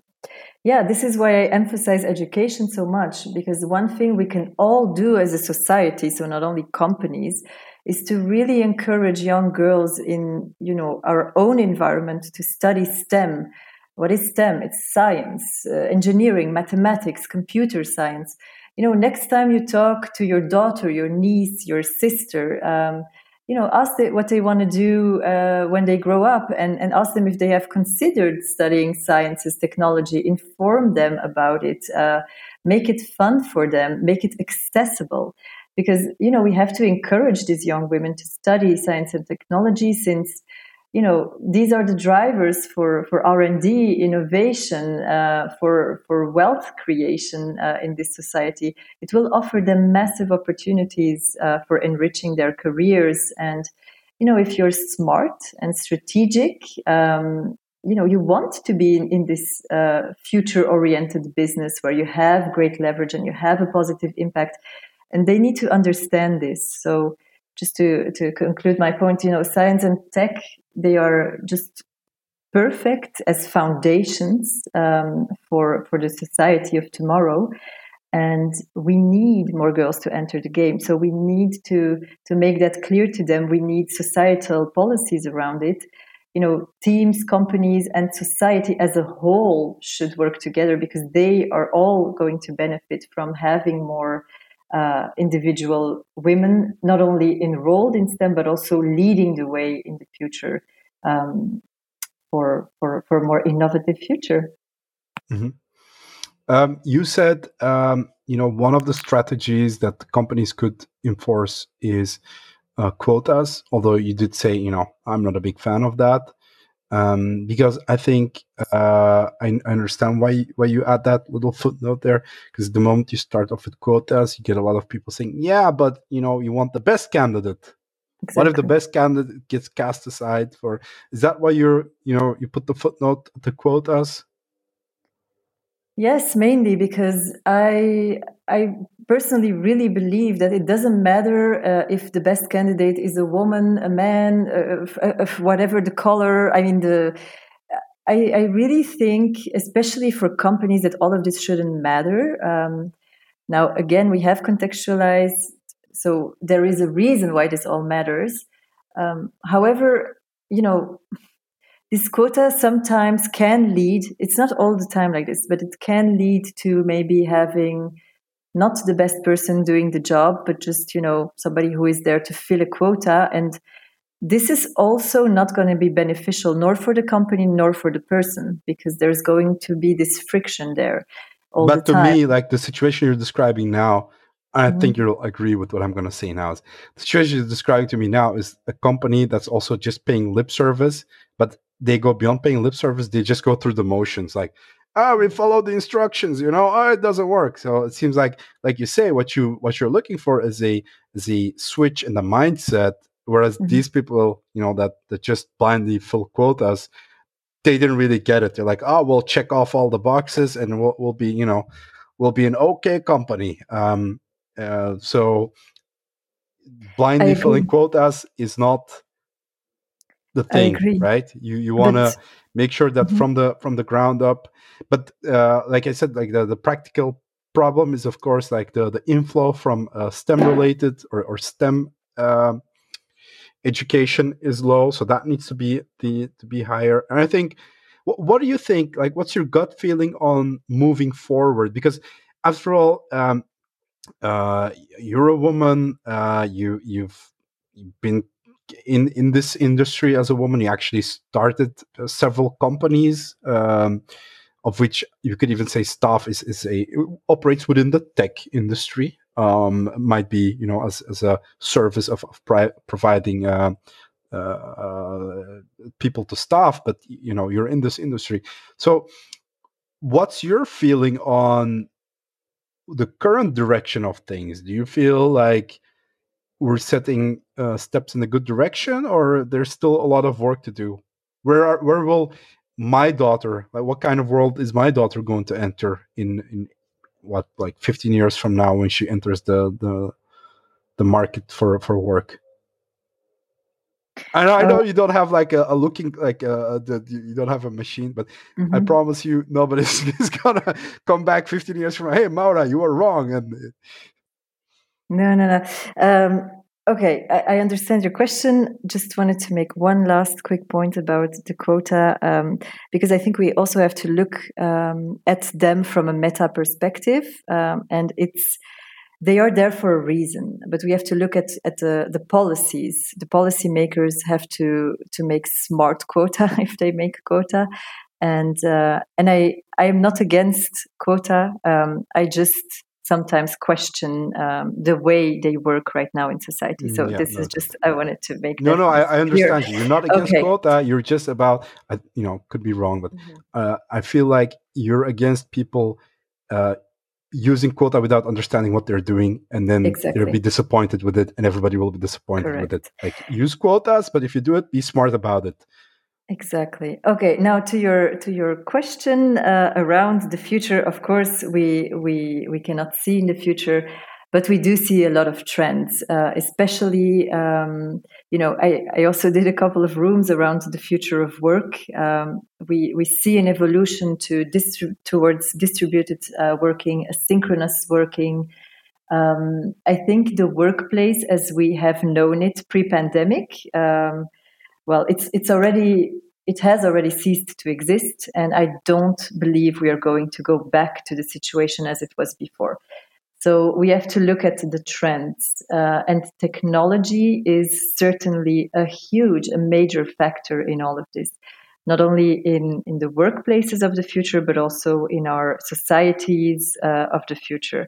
Yeah, this is why I emphasize education so much because one thing we can all do as a society, so not only companies, is to really encourage young girls in you know our own environment to study STEM. What is STEM? It's science, uh, engineering, mathematics, computer science. You know, next time you talk to your daughter, your niece, your sister. Um, you know, ask them what they want to do uh, when they grow up and, and ask them if they have considered studying sciences, technology, inform them about it, uh, make it fun for them, make it accessible. Because, you know, we have to encourage these young women to study science and technology since you know these are the drivers for for r&d innovation uh, for for wealth creation uh, in this society. It will offer them massive opportunities uh, for enriching their careers. And you know if you're smart and strategic um, you know you want to be in, in this uh, future oriented business where you have great leverage and you have a positive impact. And they need to understand this. So just to, to conclude my point, you know, science and tech they are just perfect as foundations um, for for the society of tomorrow. And we need more girls to enter the game. So we need to to make that clear to them. We need societal policies around it. You know teams companies and society as a whole should work together because they are all going to benefit from having more uh, individual women, not only enrolled in STEM, but also leading the way in the future um, for, for, for a more innovative future. Mm-hmm. Um, you said, um, you know, one of the strategies that companies could enforce is uh, quotas, although you did say, you know, I'm not a big fan of that um, because I think uh, I, I, understand why why you add that little footnote there. Because the moment you start off with quotas, you get a lot of people saying, "Yeah, but you know, you want the best candidate." Exactly. What if the best candidate gets cast aside for? Is that why you're you know you put the footnote the quotas? Yes, mainly because I I personally really believe that it doesn't matter uh, if the best candidate is a woman, a man, uh, uh, whatever the color. I mean, the I, I, really think, especially for companies, that all of this shouldn't matter. Um, now, again, we have contextualized, so there is a reason why this all matters. Um, however, you know, this quota sometimes can lead, it's not all the time like this, but it can lead to maybe having not the best person doing the job, but just, you know, somebody who is there to fill a quota. And this is also not going to be beneficial nor for the company nor for the person because there's going to be this friction there. but the. To me, like the situation you're describing now, I mm-hmm. think you'll agree with what I'm going to say now. Is The situation you're describing to me now is a company that's also just paying lip service, but they go beyond paying lip service. They just go through the motions, like, oh, we follow the instructions, you know, oh, it doesn't work. So it seems like, like you say, what you what you're looking for is a a switch in the mindset. Whereas mm-hmm. these people, you know, that that just blindly fill quotas, they didn't really get it. They're like, oh, we'll check off all the boxes and we'll, we'll be, you know, we'll be an okay company. Um, uh, so blindly filling quotas is not the thing, right? You you want to make sure that mm-hmm. from the from the ground up. But uh, like I said, like the, the practical problem is of course like the the inflow from uh, STEM related or, or STEM um, education is low, so that needs to be the to be higher. And I think, what, what do you think? Like, what's your gut feeling on moving forward? Because after all, um, uh, you're a woman. Uh, you you've been in in this industry as a woman. You actually started uh, several companies, um, of which you could even say staff is is a operates within the tech industry. Um, might be you know as as a service of, of pri- providing. Uh, uh, uh, people to staff, but you know you're in this industry. So, what's your feeling on the current direction of things do you feel like we're setting uh, steps in a good direction or there's still a lot of work to do where are, where will my daughter like what kind of world is my daughter going to enter in in what like 15 years from now when she enters the the the market for for work I know, I know you don't have like a, a looking like a, a, you don't have a machine, but mm-hmm. I promise you, nobody's is gonna come back 15 years from. now. Hey, Maura, you were wrong. And no, no, no. Um, okay, I, I, understand your question. Just wanted to make one last quick point about the quota, um, because I think we also have to look um, at them from a meta perspective, um, and it's they are there for a reason but we have to look at, at the, the policies the policymakers have to to make smart quota if they make quota and uh, and i i am not against quota um, i just sometimes question um, the way they work right now in society so yeah, this no. is just i wanted to make no no I, I, understand clear. you you're not against okay. quota you're just about you know could be wrong but mm-hmm. uh, i feel like you're against people uh, using quota without understanding what they're doing and then exactly. they'll be disappointed with it and everybody will be disappointed Correct. with it like use quotas but if you do it be smart about it exactly okay now to your to your question uh, around the future of course we we we cannot see in the future but we do see a lot of trends, uh, especially, um, you know, I, I, also did a couple of rooms around the future of work. Um, we, we see an evolution to distri- towards distributed uh, working, asynchronous working. Um, I think the workplace, as we have known it pre-pandemic, um, well, it's it's already it has already ceased to exist, and I don't believe we are going to go back to the situation as it was before. So we have to look at the trends, uh, and technology is certainly a huge, a major factor in all of this. Not only in, in the workplaces of the future, but also in our societies uh, of the future.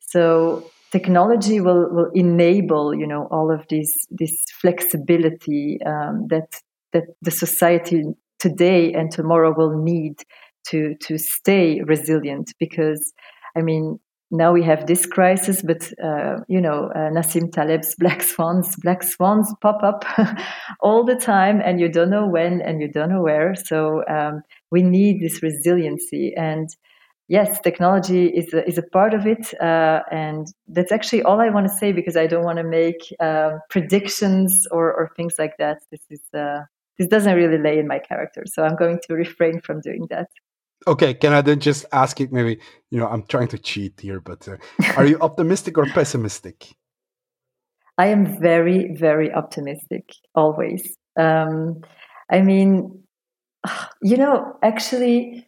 So technology will, will enable, you know, all of this this flexibility um, that that the society today and tomorrow will need to to stay resilient. Because, I mean, now we have this crisis, but uh, you know uh, Nassim Taleb's black swans, black swans pop up all the time, and you don't know when and you don't know where. So um, we need this resiliency, and yes, technology is a, is a part of it, uh, and that's actually all I want to say because I don't want to make um, predictions or, or things like that. This is uh, this doesn't really lay in my character, so I'm going to refrain from doing that. Okay, can I then just ask it? Maybe you know I'm trying to cheat here, but uh, are you optimistic or pessimistic? I am very, very optimistic always. Um, I mean, you know, actually,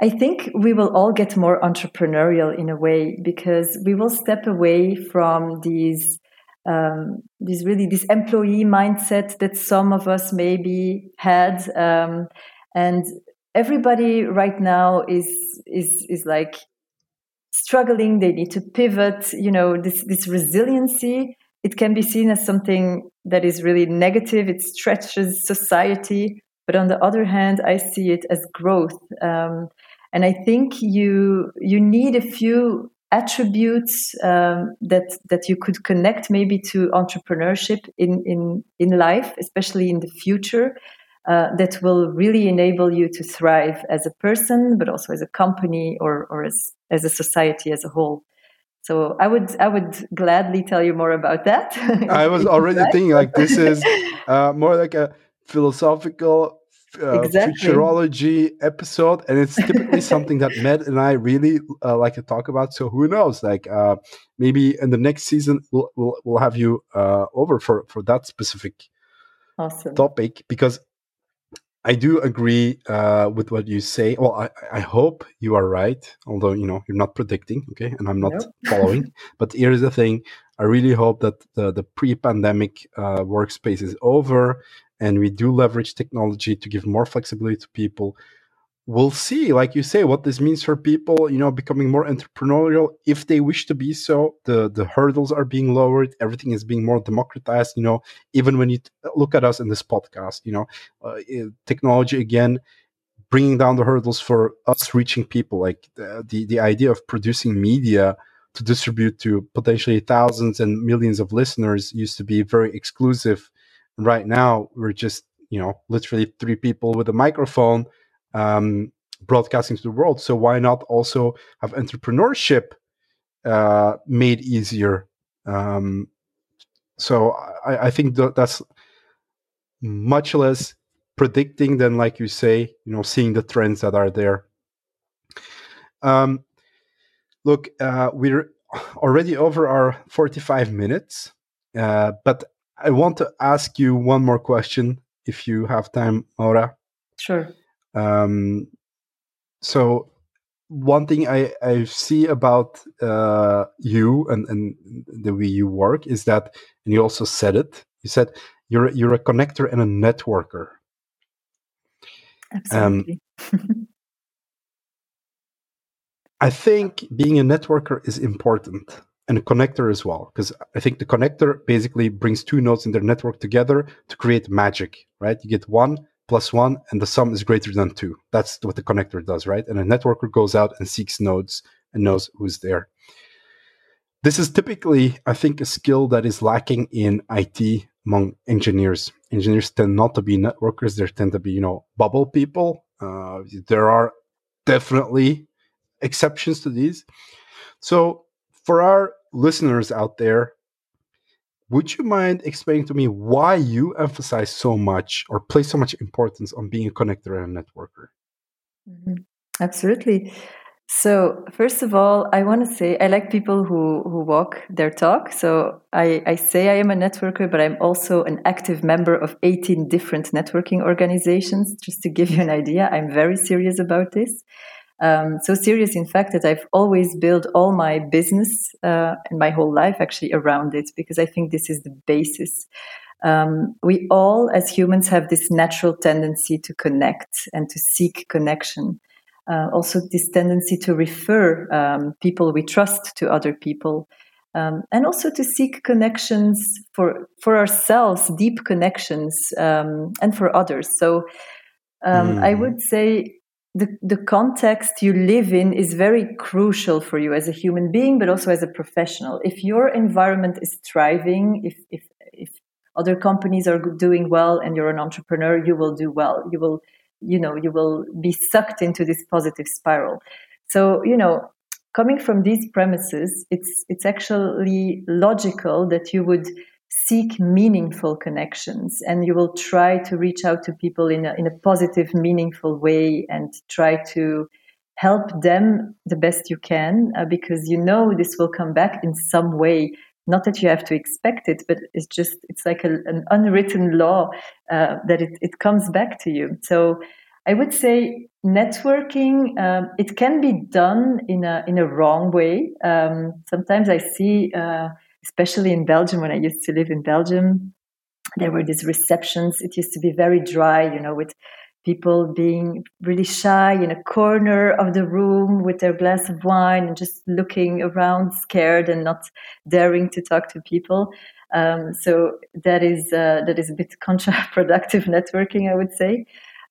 I think we will all get more entrepreneurial in a way because we will step away from these um, this really this employee mindset that some of us maybe had um, and everybody right now is is is like struggling. They need to pivot you know this this resiliency. It can be seen as something that is really negative. It stretches society. But on the other hand i see it as growth. Um, and i think you you need a few attributes um, that that you could connect maybe to entrepreneurship in in in life especially in the future uh, that will really enable you to thrive as a person but also as a company or or as as a society as a whole. So i would i would gladly tell you more about that. I was already thinking like this is uh, more like a philosophical uh, exactly. futurology episode, and it's typically something that Matt and I really uh, like to talk about. So who knows? Like uh, maybe in the next season we'll we'll, we'll have you uh, over for for that specific awesome. topic because I do agree uh, with what you say. Well, I, I hope you are right, although you know you're not predicting, okay, and I'm not nope. following. But here's the thing: I really hope that the the pre-pandemic uh, workspace is over and we do leverage technology to give more flexibility to people. We'll see like you say what this means for people you know becoming more entrepreneurial. If they wish to be so the the hurdles are being lowered. Everything is being more democratized you know even when you t- look at us in this podcast you know uh, technology again bringing down the hurdles for us reaching people like the, the the idea of producing media to distribute to potentially thousands and millions of listeners used to be very exclusive right now we're just you know literally three people with a microphone um, broadcasting to the world. So why not also have entrepreneurship uh, made easier? Um, so I, I think that that's much less predicting than like you say you know seeing the trends that are there. Um, look uh, we're already over our 45 minutes uh, but I want to ask you one more question if you have time, Maura. Sure. Um, so, one thing I, I see about uh, you and, and the way you work is that, and you also said it, you said you're, you're a connector and a networker. Absolutely. Um, I think being a networker is important and a connector as well because i think the connector basically brings two nodes in their network together to create magic right? You get one plus one and the sum is greater than two. That's what the connector does right? And a networker goes out and seeks nodes and knows who's there. This is typically i think a skill that is lacking in it among engineers. Engineers tend not to be networkers. They tend to be you know bubble people. Uh, there are definitely exceptions to these. So for our listeners out there, would you mind explaining to me why you emphasize so much or place so much importance on being a connector and a networker? Mm-hmm. Absolutely. So first of all, I want to say I like people who, who walk their talk. So I, I say I am a networker, but I'm also an active member of 18 different networking organizations. Just to give you an idea, I'm very serious about this. Um, so serious, in fact, that I've always built all my business uh, and my whole life actually around it because I think this is the basis. Um, we all, as humans, have this natural tendency to connect and to seek connection. Uh, also, this tendency to refer um, people we trust to other people. Um, and also to seek connections for for ourselves, deep connections, um, and for others. So mm. I would say the, the context you live in is very crucial for you as a human being, but also as a professional. If your environment is thriving, if, if, if other companies are doing well and you're an entrepreneur, you will do well. You will, you know, you will be sucked into this positive spiral. So, you know, coming from these premises, it's, it's actually logical that you would seek meaningful connections and you will try to reach out to people in a, in a positive, meaningful way and try to help them the best you can uh, because you know this will come back in some way. Not that you have to expect it but it's just it's like a, an unwritten law uh, that it, it comes back to you. So i would say networking um, it can be done in a in a wrong way. Um, sometimes i see uh, especially in Belgium, when I used to live in Belgium, there were these receptions. It used to be very dry, you know, with people being really shy in a corner of the room with their glass of wine and just looking around scared and not daring to talk to people. Um, so that is uh, that is a bit counterproductive networking, I would say.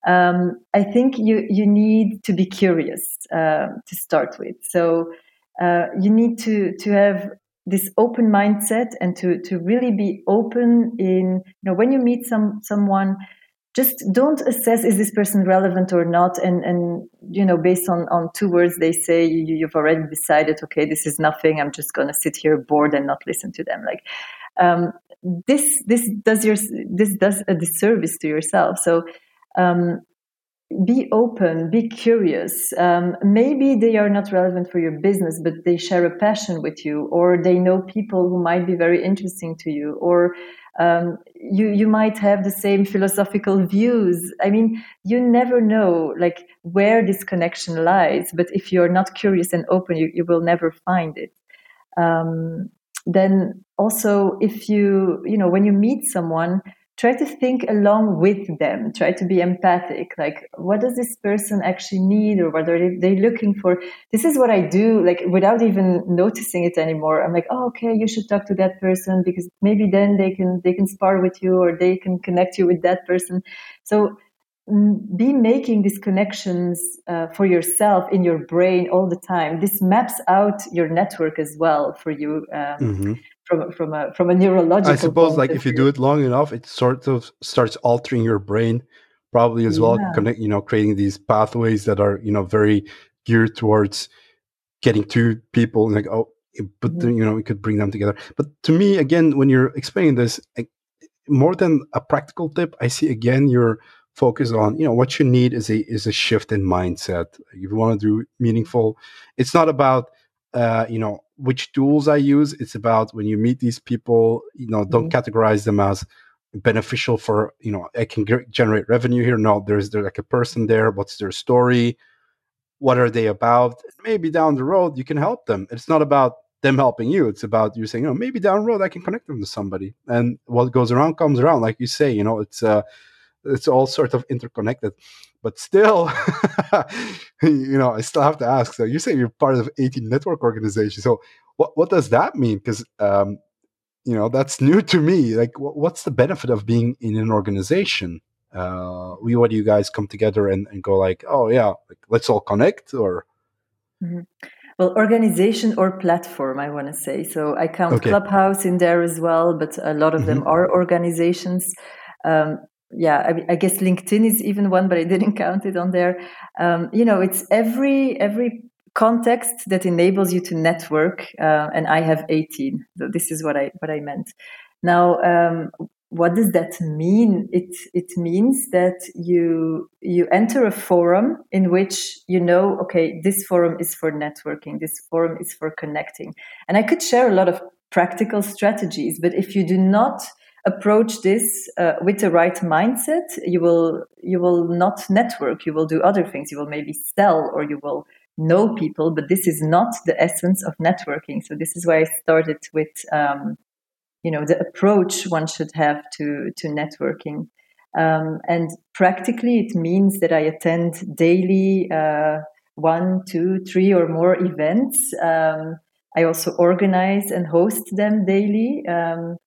Um, I think you you need to be curious uh, to start with. So uh, you need to to have this open mindset and to to really be open in you know when you meet some someone just don't assess is this person relevant or not? And and you know based on on two words they say you, you've already decided okay this is nothing i'm just going to sit here bored and not listen to them. Like um, this this does your this does a disservice to yourself. So um, be open, be curious. Um, maybe they are not relevant for your business, but they share a passion with you, or they know people who might be very interesting to you, or um, you you might have the same philosophical views. I mean, you never know like where this connection lies. But if you're not curious and open, you, you will never find it. Um, then also, if you you know when you meet someone, try to think along with them try to be empathic. Like what does this person actually need or what are they looking for? This is what i do like without even noticing it anymore. I'm like oh okay you should talk to that person because maybe then they can they can spar with you or they can connect you with that person. So mm, be making these connections uh, for yourself in your brain all the time. This maps out your network as well for you um, mm-hmm from from a from a neurological. I suppose, like if you do it long enough, it sort of starts altering your brain, probably as yeah. well. Connect, you know, creating these pathways that are you know very geared towards getting two people. Like oh, but you know, we could bring them together. But to me, again, when you're explaining this, more than a practical tip, I see again your focus on you know what you need is a is a shift in mindset. If you want to do meaningful, it's not about uh, you know which tools I use. It's about when you meet these people, you know, don't mm-hmm. categorize them as beneficial for you know I can g- generate revenue here. No, there's there's like a person there. What's their story? What are they about? Maybe down the road you can help them. It's not about them helping you. It's about you saying, oh, maybe down the road I can connect them to somebody. And what goes around comes around, like you say. You know, it's uh, it's all sort of interconnected but still you know i still have to ask. So you say you're part of 18 network organization so what, what does that mean? Because um, you know that's new to me. Like what's the benefit of being in an organization? Uh, we what do you guys come together and, and go like oh yeah like, let's all connect or? Mm-hmm. well organization or platform i want to say. So i count okay. clubhouse in there as well but a lot of mm-hmm. them are organizations. Um, yeah, I, I, guess LinkedIn is even one, but I didn't count it on there. Um, you know, it's every every context that enables you to network, uh, and I have 18. So this is what I what I meant. Now, um, what does that mean? It it means that you you enter a forum in which you know, okay, this forum is for networking, this forum is for connecting, and I could share a lot of practical strategies, but if you do not approach this uh, with the right mindset, you will you will not network. You will do other things. You will maybe sell or you will know people, but this is not the essence of networking. So this is why I started with um, you know the approach one should have to to networking. Um, and practically, it means that I attend daily uh, one, two, three, or more events. Um, I also organize and host them daily. Um,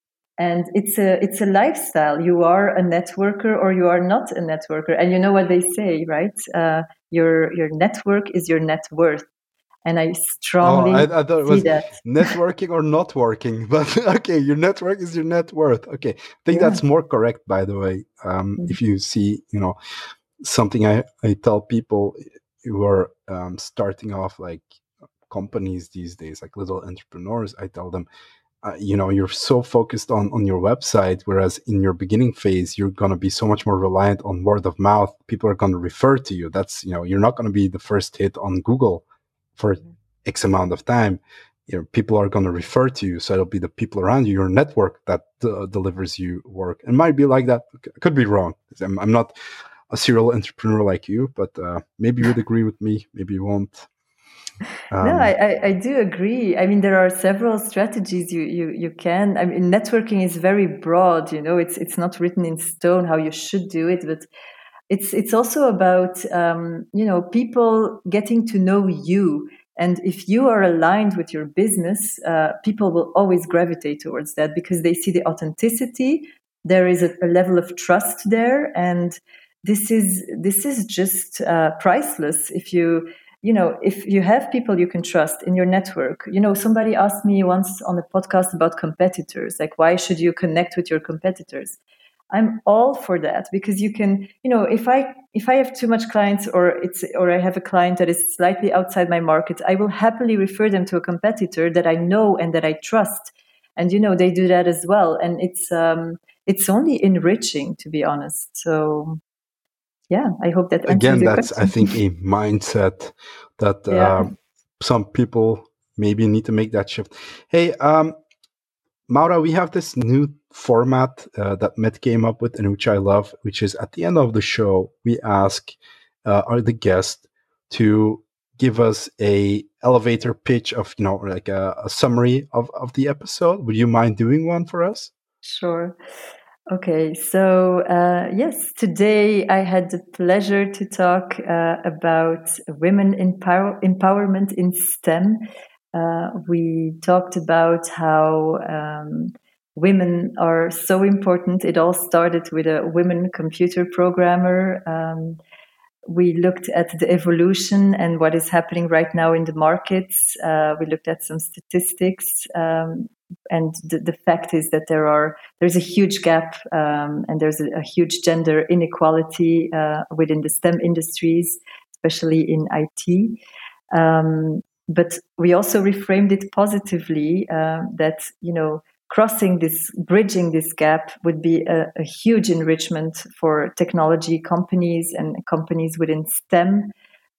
and it's a it's a lifestyle you are a networker or you are not a networker and you know what they say right uh, your your network is your net worth and I strongly oh, I, I, thought it was that. networking or not working, but okay, your network is your net worth. Okay, I think yeah. that's more correct, by the way. Um, mm-hmm. If you see, you know, something I, I tell people who are um, starting off like companies these days, like little entrepreneurs, I tell them uh, you know you're so focused on on your website whereas in your beginning phase you're going to be so much more reliant on word of mouth. People are going to refer to you. That's you know you're not going to be the first hit on google for mm-hmm. x amount of time. You know people are going to refer to you so it'll be the people around you your network that uh, delivers you work. It might be like that. Could be wrong. I'm, I'm not a serial entrepreneur like you but uh, maybe you'd agree with me maybe you won't um, no, I, I, do agree. I mean, there are several strategies you, you, you can. I mean, networking is very broad. You know, it's it's not written in stone how you should do it. But it's it's also about um, you know people getting to know you and if you are aligned with your business, uh, people will always gravitate towards that because they see the authenticity. There is a, a level of trust there, and this is this is just uh, priceless. If you you know if you have people you can trust in your network you know somebody asked me once on a podcast about competitors like why should you connect with your competitors I'm all for that because you can, you know, if I if I have too much clients or it's or I have a client that is slightly outside my market, I will happily refer them to a competitor that I know and that I trust. And you know, they do that as well. And it's um it's only enriching to be honest. So yeah, I hope that again that's question. I think a mindset that yeah. uh, some people maybe need to make that shift. Hey, um Maura, we have this new format uh, that Matt came up with and which I love, which is at the end of the show, we ask uh, our the guest to give us a elevator pitch of you know like a, a summary of, of the episode. Would you mind doing one for us? Sure. Okay, so uh, yes, today I had the pleasure to talk uh, about women empower- empowerment in STEM uh, we talked about how um, women are so important. It all started with a women computer programmer. Um, we looked at the evolution and what is happening right now in the markets. Uh, we looked at some statistics, um, and the, the, fact is that there are there's a huge gap um, and there's a, a, huge gender inequality uh, within the STEM industries, especially in IT. Um, but we also reframed it positively uh, that you know crossing this bridging this gap would be a, a, huge enrichment for technology companies and companies within stem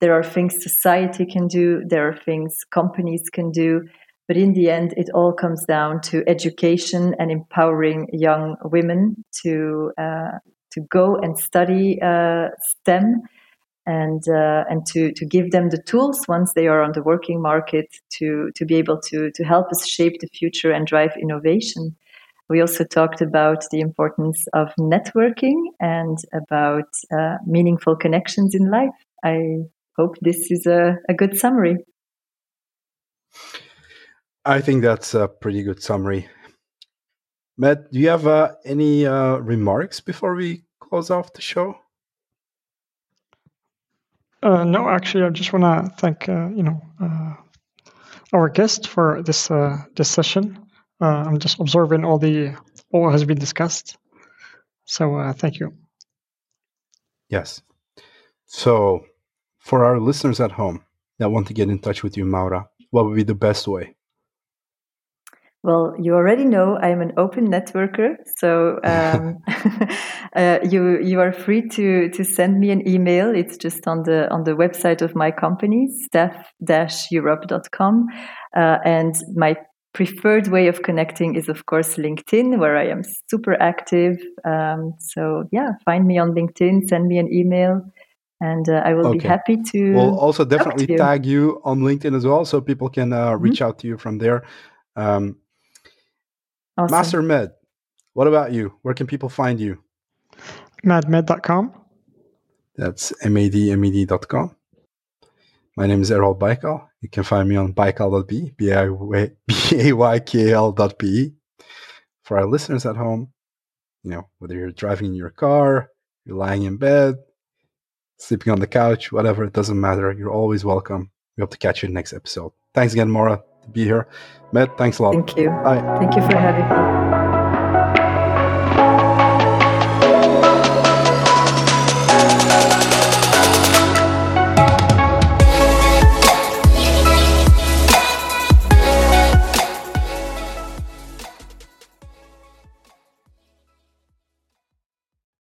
there are things society can do there are things companies can do but in the end it all comes down to education and empowering young women to uh, to go and study uh, stem and uh, and to to give them the tools once they are on the working market to to be able to to help us shape the future and drive innovation. We also talked about the importance of networking and about uh, meaningful connections in life. I hope this is a, a good summary. I think that's a pretty good summary. Matt, do you have uh, any uh, remarks before we close off the show? Uh, no, actually, I just want to thank uh, you know uh, our guest for this uh, this session. Uh, I'm just observing all the all has been discussed. So uh, thank you. Yes. So, for our listeners at home that want to get in touch with you, Maura, what would be the best way? Well, you already know I'm an open networker, so um, uh, you you are free to to send me an email. It's just on the on the website of my company, staff-europe.com, uh, and my preferred way of connecting is of course LinkedIn, where I am super active. Um, so yeah, find me on LinkedIn, send me an email. And uh, I will okay. be happy to. We'll also definitely you. tag you on LinkedIn as well, so people can uh, reach mm-hmm. out to you from there. Um, Awesome. Master Med, what about you? Where can people find you? Madmed.com. That's M-A-D-M-E-D.com. My name is Errol Baykal. You can find me on baykal.be, B-A-Y-K-L.be. For our listeners at home, you know, whether you're driving in your car, you're lying in bed, sleeping on the couch, whatever, it doesn't matter. You're always welcome. We hope to catch you in the next episode. Thanks again, Maura to be here. Matt, thanks a lot. Thank you. Bye. Thank you for having me.